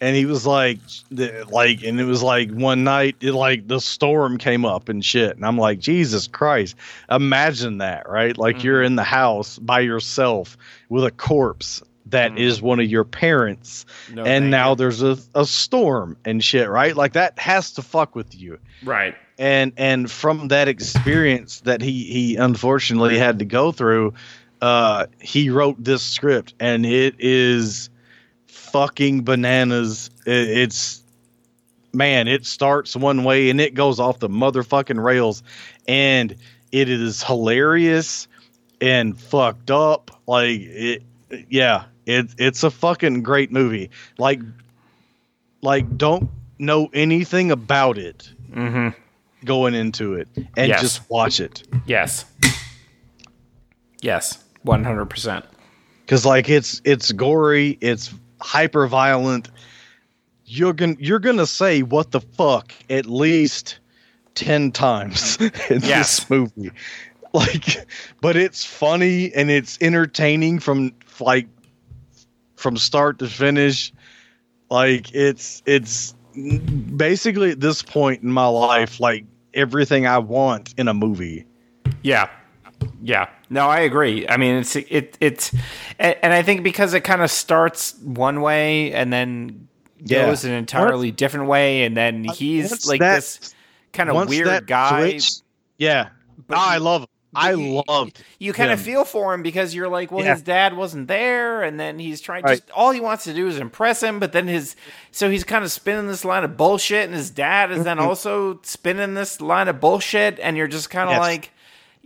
and he was like, like, and it was like one night, it like the storm came up and shit, and I'm like, Jesus Christ, imagine that, right? Like you're in the house by yourself with a corpse that is one of your parents. No, and now you. there's a, a storm and shit right? Like that has to fuck with you. Right. and and from that experience that he he unfortunately had to go through uh he wrote this script and it is fucking bananas It- it's man it starts one way and it goes off the motherfucking rails and it is hilarious and fucked up like it yeah it, it's a fucking great movie like like don't know anything about it Mm-hmm. going into it and Yes. just watch it Yes. Yes. One hundred percent. because like it's it's gory it's hyper violent you're gonna you're gonna say what the fuck at least 10 times (laughs) in this movie. Like but it's funny and it's entertaining from like from start to finish. Like it's it's basically at this point in my life like everything i want in a movie. Yeah. Yeah. No, I agree. I mean, it's it it's and, I think because it kind of starts one way and then Yeah. goes an entirely different way, and then uh, he's like that- this kind of weird guy. switch- yeah But ah, i love him i loved You kind of feel for him because you're like, well, Yeah. his dad wasn't there, and then he's trying. Right. Just all he wants to do is impress him, but then his so he's kind of spinning this line of bullshit, and his dad is then mm-hmm. also spinning this line of bullshit, and you're just kind of Yes. like,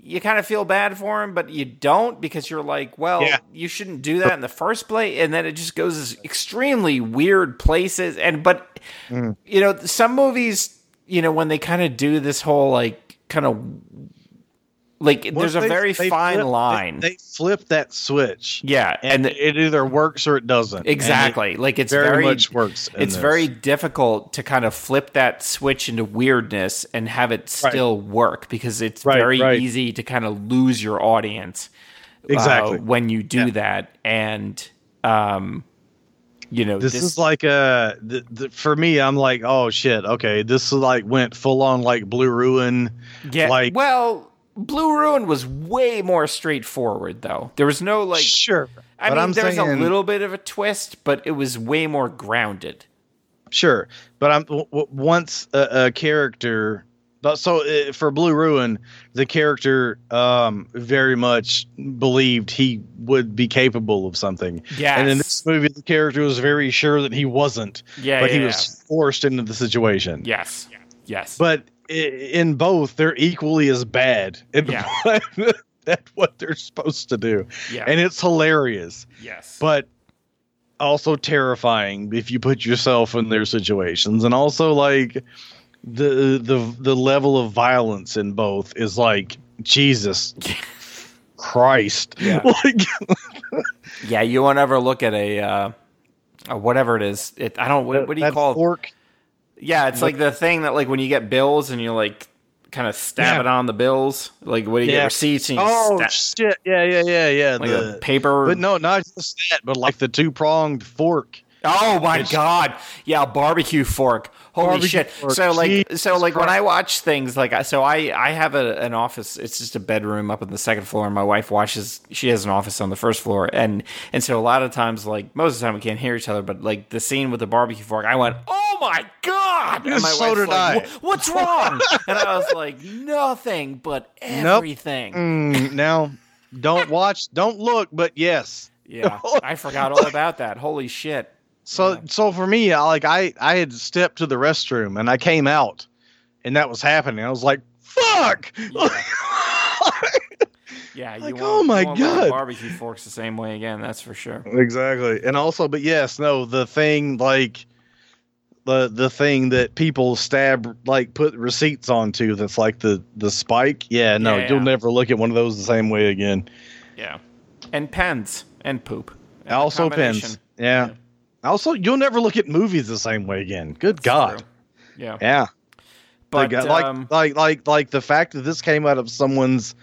you kind of feel bad for him, but you don't because you're like, well, Yeah. you shouldn't do that in the first place, and then it just goes extremely weird places, and but Mm. you know, some movies, you know, when they kind of do this whole like kind of like Once there's a they- very they fine flip- line. They, flip that switch, yeah, and, and, it either works or it doesn't. And it exactly, like it's very, very, much works. it's this. very difficult to kind of flip that switch into weirdness and have it Right. still work because it's Right, very right. easy to kind of lose your audience uh, Exactly. when you do Yeah. that and um you know This, is like a the, the, for me. I'm like, oh shit, okay. This is like went full on like Blue Ruin. yeah like- well blue ruin was way more straightforward though there was no like sure, i but mean I'm there's a saying- little bit of a twist but it was way more grounded Sure, but I'm w- w- once a, a character. But so uh, for Blue Ruin, the character um, very much believed he would be capable of something. Yeah. And in this movie, the character was very sure that he wasn't, yeah but yeah, he was forced into the situation. yeah. yes yes But in both, they're equally as bad at, Yeah. (laughs) what, at what they're supposed to do, yeah and it's hilarious. yes but also terrifying if you put yourself in their situations and also like the the the level of violence in both is like Jesus (laughs) Christ Yeah. (laughs) like Yeah, you won't ever look at a uh, whatever it is. It, I don't. What, what do you that call it? fork Yeah, it's like the thing that like when you get bills and you like kind of stab Yeah. it on the bills. Like what do you Yeah. get receipts and you oh stab shit yeah yeah yeah yeah like the, a paper. but no not just that but like the two-pronged fork Oh my It's- god! Yeah, barbecue fork. Holy shit! fork. So like, Jesus so like when I watch things like, so I I have a, an office. It's just a bedroom up on the second floor, and my wife watches. She has an office on the first floor, and and so a lot of times, like most of the time, we can't hear each other. But like the scene with the barbecue fork, I went, "Oh my god!" And my So did like, I. "What's wrong?" and I was like, "Nothing, but everything." Mm, now don't watch don't look but yes Yeah, I forgot all about that. Holy shit! So Yeah. so for me, I, like I I had stepped to the restroom and I came out, and that was happening. I was like, "Fuck!" Yeah, (laughs) you Like, oh my God. barbecue forks the same way again. That's for sure. exactly. And also, but yes, no, the thing like the the thing that people stab like put receipts onto that's like the the spike. Yeah, no, Yeah, you'll never look at one of those the same way again. Yeah, and pens and poop. And also pins. Yeah. Yeah. Also, you'll never look at movies the same way again. Good That's God. true. Yeah, Yeah. but like, like, um, like like like the fact that this came out of someone's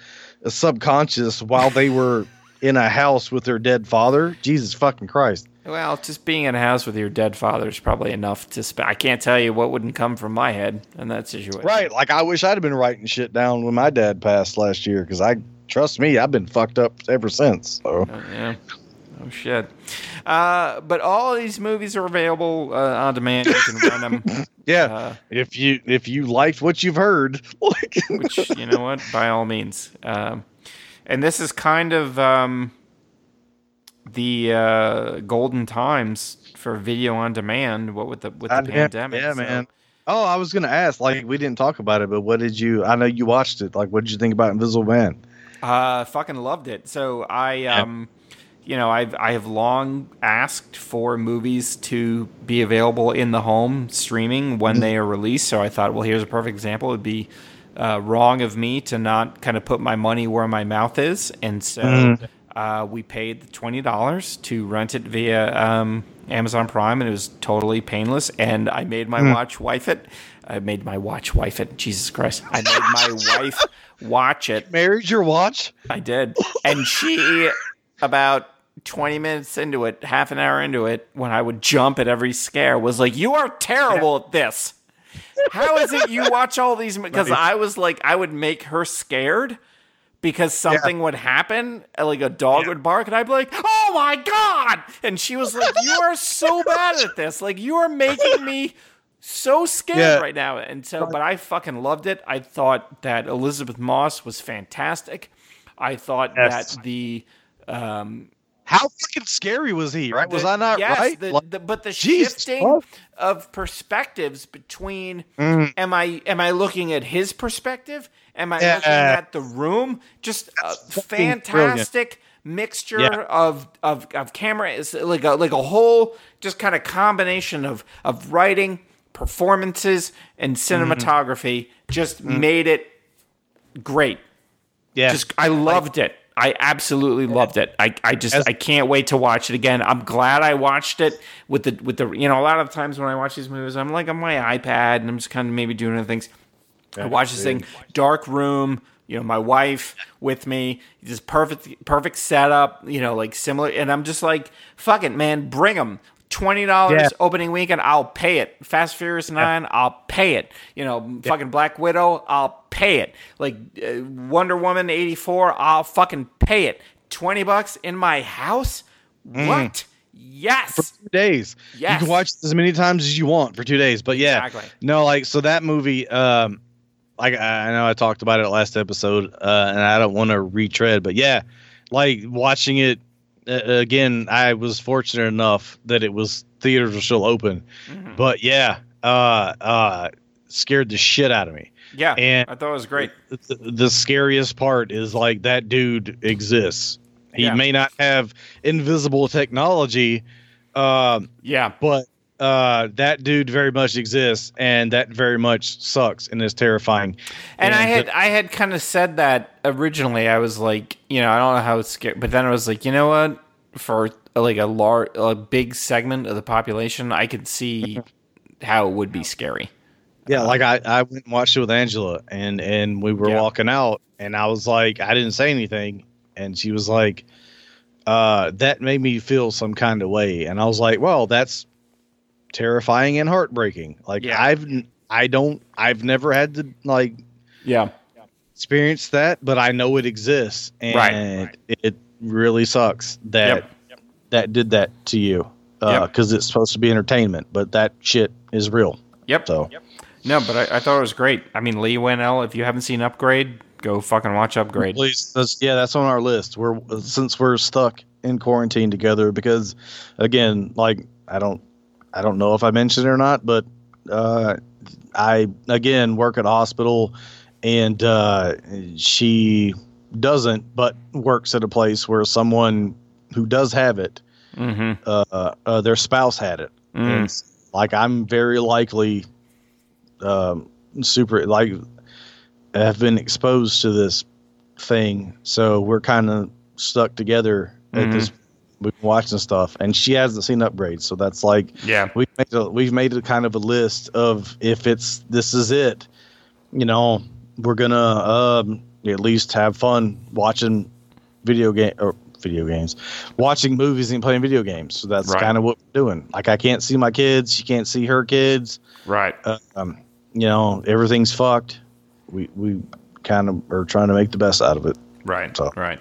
subconscious while they were in a house with their dead father jesus fucking christ well, just being in a house with your dead father is probably enough to. Sp- I can't tell you what wouldn't come from my head in that situation. right like i wish i'd have been writing shit down when my dad passed last year because i trust me i've been fucked up ever since so Uh, yeah. Oh shit! Uh, but all these movies are available uh, on demand. You can rent them. (laughs) Yeah, Uh, if you if you liked what you've heard, (laughs) like, which you know what, (laughs) by all means. Um, and this is kind of um, the uh, golden times for video on demand. What with the with the yeah, pandemic? yeah, so- man. Oh, I was gonna ask. Like, we didn't talk about it, but what did you? I know you watched it. Like, what did you think about Invisible Man? Uh, fucking loved it. So I, um, you know, I've I have long asked for movies to be available in the home streaming when they are released. So I thought, well, here's a perfect example. It'd be uh, wrong of me to not kind of put my money where my mouth is, and so uh, we paid the twenty dollars to rent it via um, Amazon Prime, and it was totally painless. And I made my watch wife it. I made my watch wife it. Jesus Christ! I made my (laughs) wife watch it. Married your watch? I did. And she, about 20 minutes into it, half an hour into it, when I would jump at every scare, was like, You are terrible at this. How is it you watch all these? Because I was like, I would make her scared because something would happen, like a dog would bark, and I'd be like, "Oh my god!" And she was like, "You are so (laughs) bad at this. Like, you are making me so scared Yeah. right now." And so, but I fucking loved it. I thought that Elisabeth Moss was fantastic. I thought Yes. that the um, How fucking scary was he? Right? Was the- I not yes, right? the- Like, the- but the Jesus shifting of perspectives between Mm. am I am I looking at his perspective? Am I Yeah. looking at the room? Just a fantastic mixture Yeah. of, of of camera is like a like a whole just kind of combination of of writing, performances, and Mm-hmm. cinematography. Just made it great yeah. just I loved it. I absolutely loved it. I, I just I can't wait to watch it again. I'm glad I watched it with the with the you know a lot of times when I watch these movies I'm like on my iPad and I'm just kind of maybe doing other things. I watch this thing dark room. You know, my wife with me, just perfect, perfect setup. You know, like similar, and I'm just like, fuck it, man, bring them. Twenty dollars Yeah. opening weekend, I'll pay it. Fast Furious Nine, I'll pay it. You know, fucking Black Widow, I'll pay it. Like uh, Wonder Woman eighty four, I'll fucking pay it. Twenty bucks in my house? Mm. What? Yes. two days. Yes. You can watch as many times as you want for two days. But yeah, Exactly. no, like so that movie. Um, like I I know I talked about it last episode, uh, and I don't want to retread, but yeah, like watching it uh, again. I was fortunate enough that it was theaters were still open, Mm-hmm. but yeah, uh, uh, scared the shit out of me. Yeah. And- I thought it was great. the, the scariest part is like that dude exists. He Yeah. may not have invisible technology, um, Yeah. but uh, that dude very much exists, and that very much sucks and is terrifying. And I had the- I had kind of said that originally. I was like, you know, I don't know how it's scary, but then I was like, you know what? For like a large, a big segment of the population, I could see how it would be scary. yeah, like I, I went and watched it with Angela, and and we were Yeah. walking out, and I was like, I didn't say anything, and she was like, uh, that made me feel some kind of way, and I was like, well, that's terrifying and heartbreaking. Like Yeah. I've I don't I've never had to like Yeah. experience that, but I know it exists, and Right. it really sucks that that did that to you uh, Yep. because it's supposed to be entertainment, but that shit is real. Yep. So No, but I, I thought it was great. I mean, Leigh Whannell. If you haven't seen Upgrade, go fucking watch Upgrade. please, that's, yeah, that's on our list. We're since we're stuck in quarantine together because, again, like I don't I don't know if I mentioned it or not, but uh, I again work at a hospital, and uh, she doesn't, but works at a place where someone who does have it, Mm-hmm. uh, uh, their spouse had it. Mm. Like I'm very likely, um, super like, have been exposed to this thing, so we're kind of stuck together Mhm. at this. We've been watching stuff, and she hasn't seen upgrades, so that's like Yeah. we've made a, we've made a kind of a list of if it's this is it, you know, we're gonna um, at least have fun watching video game or video games, watching movies and playing video games. So that's Right. kind of what we're doing. Like I can't see my kids, she can't see her kids. Right. Um, you know, everything's fucked. We we kind of are trying to make the best out of it. Right. So- Right.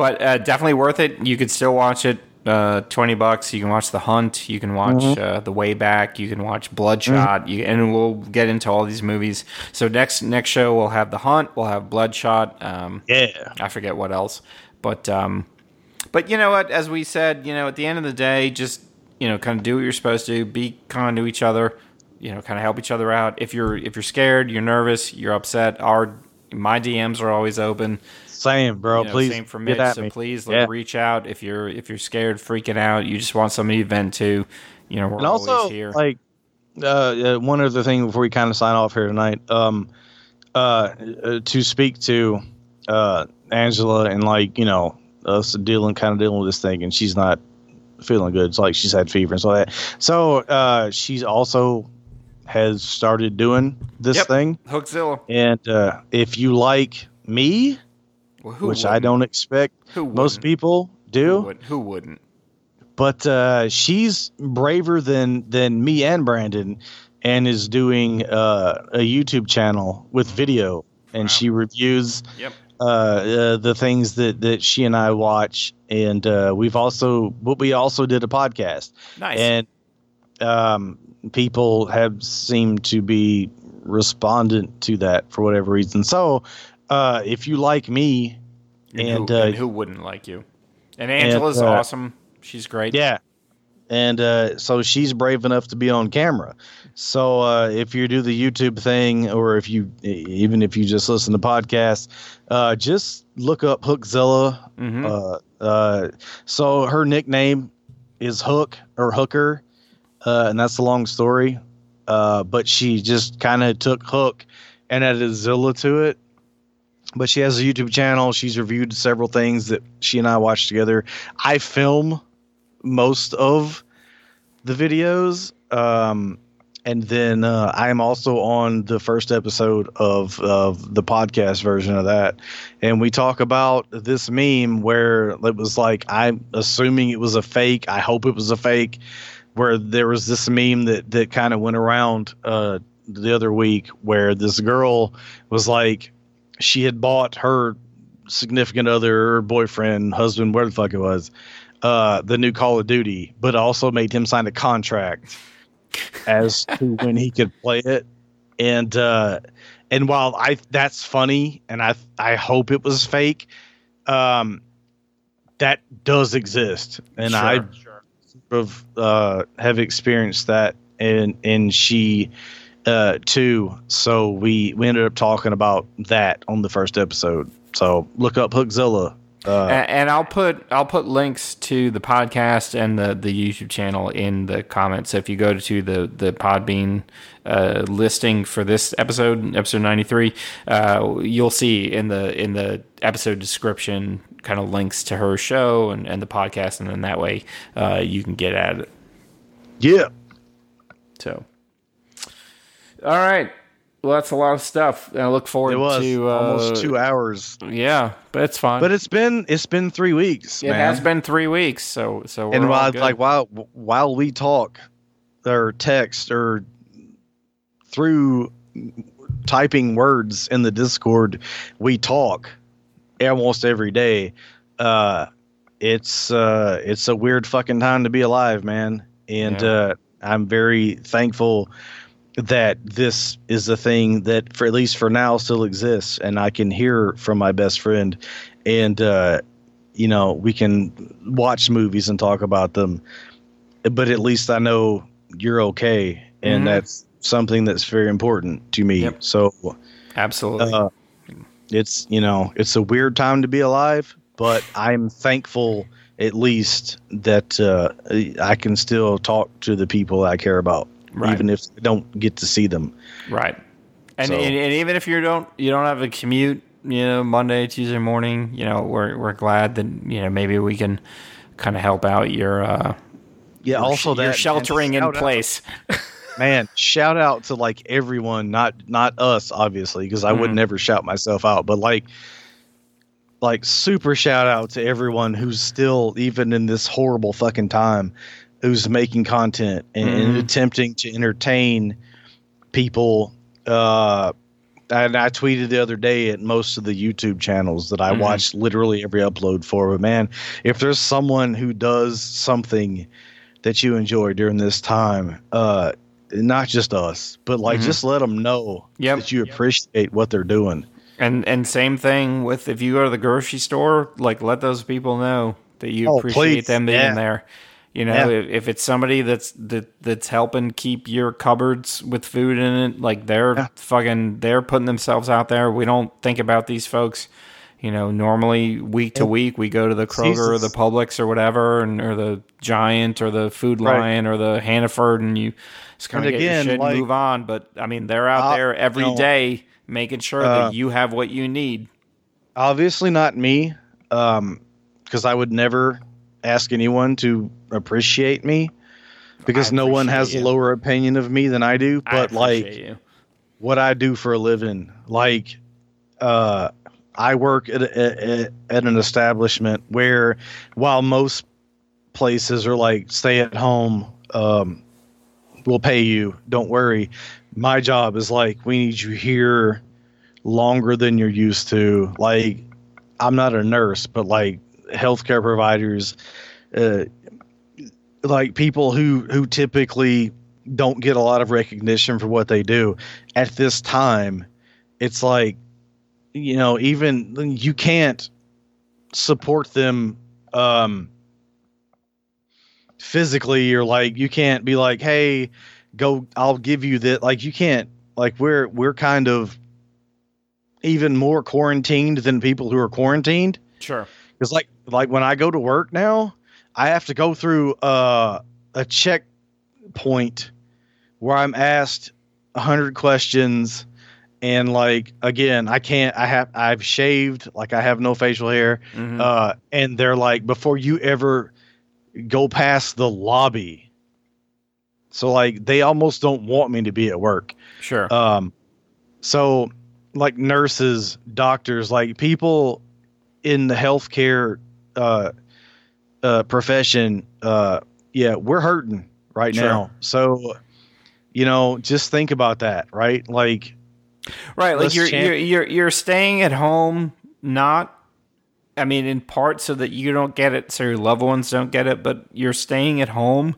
But uh, definitely worth it. You could still watch it uh, twenty bucks. You can watch The Hunt. You can watch Mm-hmm. uh, The Way Back. You can watch Bloodshot. You, and we'll get into all these movies. So next next show we'll have The Hunt. We'll have Bloodshot. Um, Yeah. I forget what else, but um, but you know what? As we said, you know, at the end of the day, just you know, kind of do what you're supposed to. Be kind to each other. You know, kind of help each other out. If you're if you're scared, you're nervous, you're upset. Our my DMs are always open. Same, bro. You know, please. same for Mitch. So me. please like, Yeah. reach out if you're if you're scared, freaking out. You just want somebody to vent to. You know, we're and also always here. like uh, uh, one other thing before we kind of sign off here tonight um uh, uh to speak to uh angela and like you know us dealing kind of dealing with this thing and she's not feeling good it's like she's had fever and so that so uh she's also has started doing this Yep. thing Hookzilla. and uh if you like me Well, who which i wouldn't? don't expect Who most people Who, do would, who wouldn't? but uh, she's braver than than me and Brandon, and is doing uh, a YouTube channel with video, and Wow. she reviews Yep. uh, uh, the things that that she and I watch, and uh, we've also but we also did a podcast, Nice. and um, people have seemed to be respondent to that for whatever reason. So, uh, if you like me, and, and, who, uh, and who wouldn't like you? And Angela's uh, awesome. She's great. Yeah. And uh, so she's brave enough to be on camera. So uh, if you do the YouTube thing, or if you even if you just listen to podcasts, uh, just look up Hookzilla. hmm Uh, uh, so her nickname is Hook or Hooker, uh, and that's a long story. Uh, but she just kind of took Hook and added Zilla to it. But she has a YouTube channel. She's reviewed several things that she and I watched together. I film most of the videos. Um, and then uh, I am also on the first episode of, of the podcast version of that. And we talk about this meme where it was like, I'm assuming it was a fake. I hope it was a fake. Where there was this meme that, that kind of went around uh, the other week where this girl was like, she had bought her significant other boyfriend, husband, where the fuck it was, uh, the new Call of Duty, but also made him sign a contract as to (laughs) when he could play it. And uh, and while I that's funny, and I I hope it was fake, um, that does exist, and I Sure. of uh, have experienced that, and and she uh, too. So we we ended up talking about that on the first episode. So look up Hookzilla. Uh, and, and I'll put I'll put links to the podcast and the, the YouTube channel in the comments. So if you go to the the Podbean uh, listing for this episode, episode ninety three, uh, you'll see in the in the episode description kind of links to her show and, and the podcast, and then that way uh, you can get at it. yeah, So, all right. Well, that's a lot of stuff. I look forward it was to uh, almost two hours, Yeah, but it's fine. but it's been it's been three weeks. it man. has been three weeks, so so we're and while like while while we talk or text or through typing words in the discord we talk almost every day uh it's uh it's a weird fucking time to be alive man and Yeah. uh i'm very thankful that this is a thing that for at least for now still exists and i can hear from my best friend and uh you know we can watch movies and talk about them but at least i know you're okay and Mhm. that's something that's very important to me Yep. so Absolutely. uh, it's you know it's a weird time to be alive but i'm thankful at least that uh, i can still talk to the people i care about Right. even if i don't get to see them right. And, so- and and even if you don't you don't have a commute, you know, Monday, Tuesday morning, you know, we're we're glad that you know maybe we can kind of help out your uh yeah your also that your sheltering in out- place. (laughs) man shout out to like everyone not not us obviously because i would Mhm. never shout myself out but like like super shout out to everyone who's still even in this horrible fucking time who's making content and, and Mhm. attempting to entertain people uh and I tweeted the other day at most of the YouTube channels that I Mhm. watch literally every upload for. But man, if there's someone who does something that you enjoy during this time, uh, not just us, but like Mhm. just let them know Yep. that you appreciate what they're doing. And and same thing with if you go to the grocery store, like let those people know that you Oh, appreciate please. them being Yeah. there. You know, Yeah. if, if it's somebody that's that that's helping keep your cupboards with food in it, like they're Yeah. fucking they're putting themselves out there. We don't think about these folks. You know, normally week to week we go to the Kroger or the Publix or whatever, and or the Giant or the Food Right. Lion or the Hannaford, and you just kind of get your shit like- and move on. But I mean, they're out Uh, there every day making sure uh, that you have what you need. Obviously, not me, um, because I would never ask anyone to appreciate me because I no one has appreciate a you. lower opinion of me than I do. I But like, you. what I do for a living. Like, uh, I work at, a, at, at an establishment where, while most places are like stay at home, um, we'll pay you, don't worry. My job is like, we need you here longer than you're used to. Like, I'm not a nurse, but like healthcare providers, uh, like people who who typically don't get a lot of recognition for what they do. At this time it's like you know even you can't support them um physically. Or like you can't be like hey go I'll give you that like you can't. Like we're we're kind of even more quarantined than people who are quarantined. Sure. because like like when I go to work now, I have to go through uh, a checkpoint where I'm asked a hundred questions, and like again, I can't. I have I've shaved, like I have no facial hair, Mhm. uh, and they're like before you ever go past the lobby. So like they almost don't want me to be at work. sure. Um, so like nurses, doctors, like people in the healthcare uh, uh, profession, uh, yeah, we're hurting right Sure. now. So, you know, just think about that, right? Like, right. Like you're, champ- you're you're you're staying at home, not. I mean, in part so that you don't get it, so your loved ones don't get it, but you're staying at home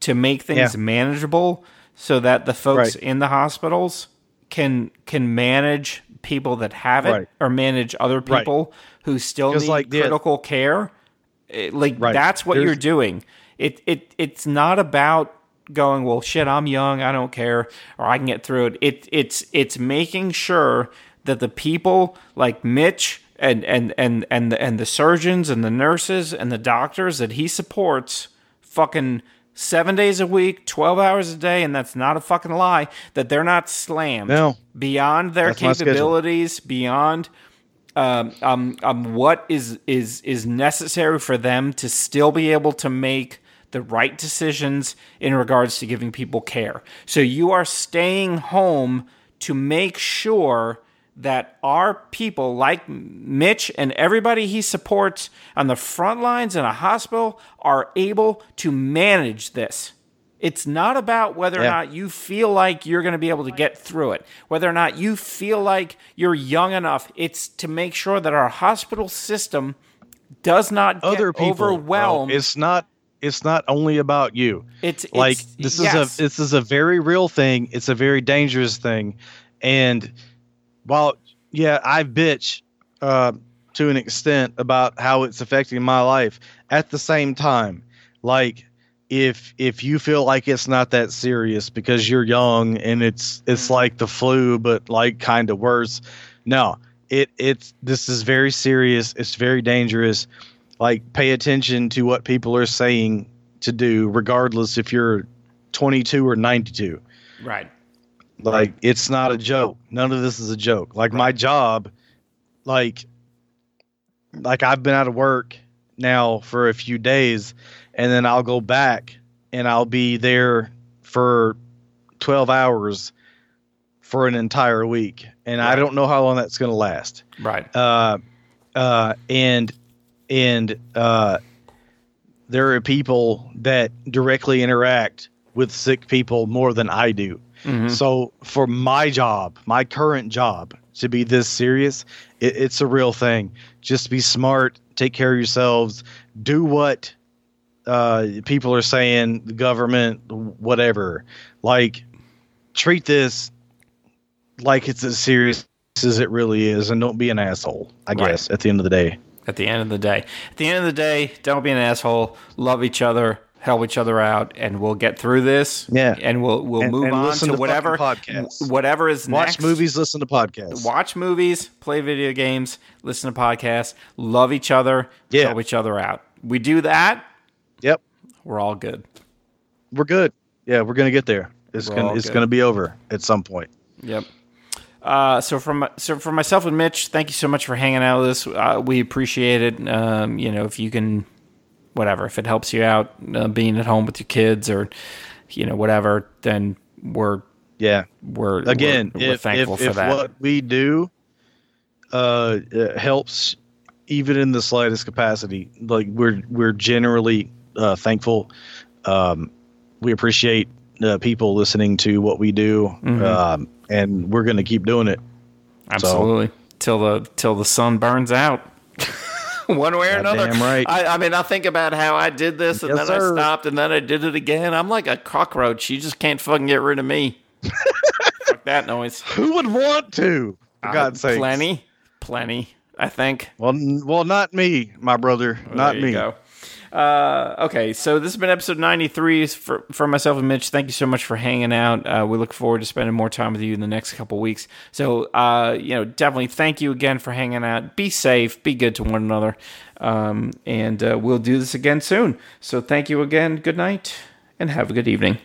to make things Yeah. manageable, so that the folks Right. in the hospitals can can manage people that have it Right. or manage other Right. Who still need like, the- critical care. It- like Right. that's what There's- you're doing. It it it's not about going well shit I'm young I don't care or I can get through it. It it's it's making sure that the people like Mitch and and and and the, and the surgeons and the nurses and the doctors that he supports fucking 7 days a week, 12 hours a day and that's not a fucking lie that they're not slammed No. beyond their capabilities, beyond um, um, um, what is is is necessary for them to still be able to make the right decisions in regards to giving people care. So you are staying home to make sure that our people, like Mitch and everybody he supports on the front lines in a hospital, are able to manage this. It's not about whether or not you feel like you're going to be able to get through it, whether or not you feel like you're young enough. It's to make sure that our hospital system does not get other people, overwhelmed. it's not. It's not only about you. it's, it's like this yes. is a this is a very real thing it's a very dangerous thing and while yeah i bitch uh, to an extent about how it's affecting my life at the same time like if if you feel like it's not that serious because you're young and it's it's mm-hmm. like the flu but like kind of worse no it it's this is very serious. It's very dangerous. Like pay attention to what people are saying to do regardless if you're 22 or 92 right. like it's not a joke. None of this is a joke. Like my job like like i've been out of work now for a few days and then i'll go back and i'll be there for 12 hours for an entire week. And i don't know how long that's going to last. Right. uh, uh, and and uh, there are people that directly interact with sick people more than I do, So for my job, my current job, to be this serious, it, it's a real thing. Just be smart, take care of yourselves, do what uh, people are saying, the government, whatever. Like, treat this like it's as serious as it really is, and don't be an asshole. I Right. guess at the end of the day. At the end of the day, at the end of the day, don't be an asshole. Love each other. Help each other out, and we'll get through this. Yeah. and we'll we'll And- move and on to to whatever podcasts. whatever is next. Watch next. movies, listen to podcasts. watch movies, play video games, listen to podcasts, love each other, Yeah. help each other out. We do that, Yep, we're all good. we're good. Yeah, we're gonna get there. It's We're gonna it's good. gonna be over at some point. Yep. Uh, so from so for myself and Mitch, thank you so much for hanging out with us. Uh, we appreciate it. Um, you know, if you can, whatever, if it helps you out, uh, being at home with your kids or, you know, whatever, then we're Yeah. we're Again, we're, we're if, thankful if, for if that. what we do uh, helps, even in the slightest capacity, like we're we're generally uh, thankful. Um, we appreciate uh, people listening to what we do, Mm-hmm. um, and we're going to keep doing it. Absolutely. Till the till the sun burns out. (laughs) One way or another. Goddamn right. I, I mean, I think about how I did this and Yes, then sir. I stopped and then I did it again. I'm like a cockroach. You just can't fucking get rid of me. (laughs) Fuck that noise. Who would want to? For God's sake. Uh, Plenty. Plenty, I think. Well, n- well, not me, my brother. not there you me. go. Uh, okay, so this has been episode 93 for, for myself and Mitch. Thank you so much for hanging out. Uh, we look forward to spending more time with you in the next couple weeks. So, uh, you know, definitely thank you again for hanging out. Be safe, be good to one another, um, and uh, we'll do this again soon. So, thank you again. Good night, and have a good evening.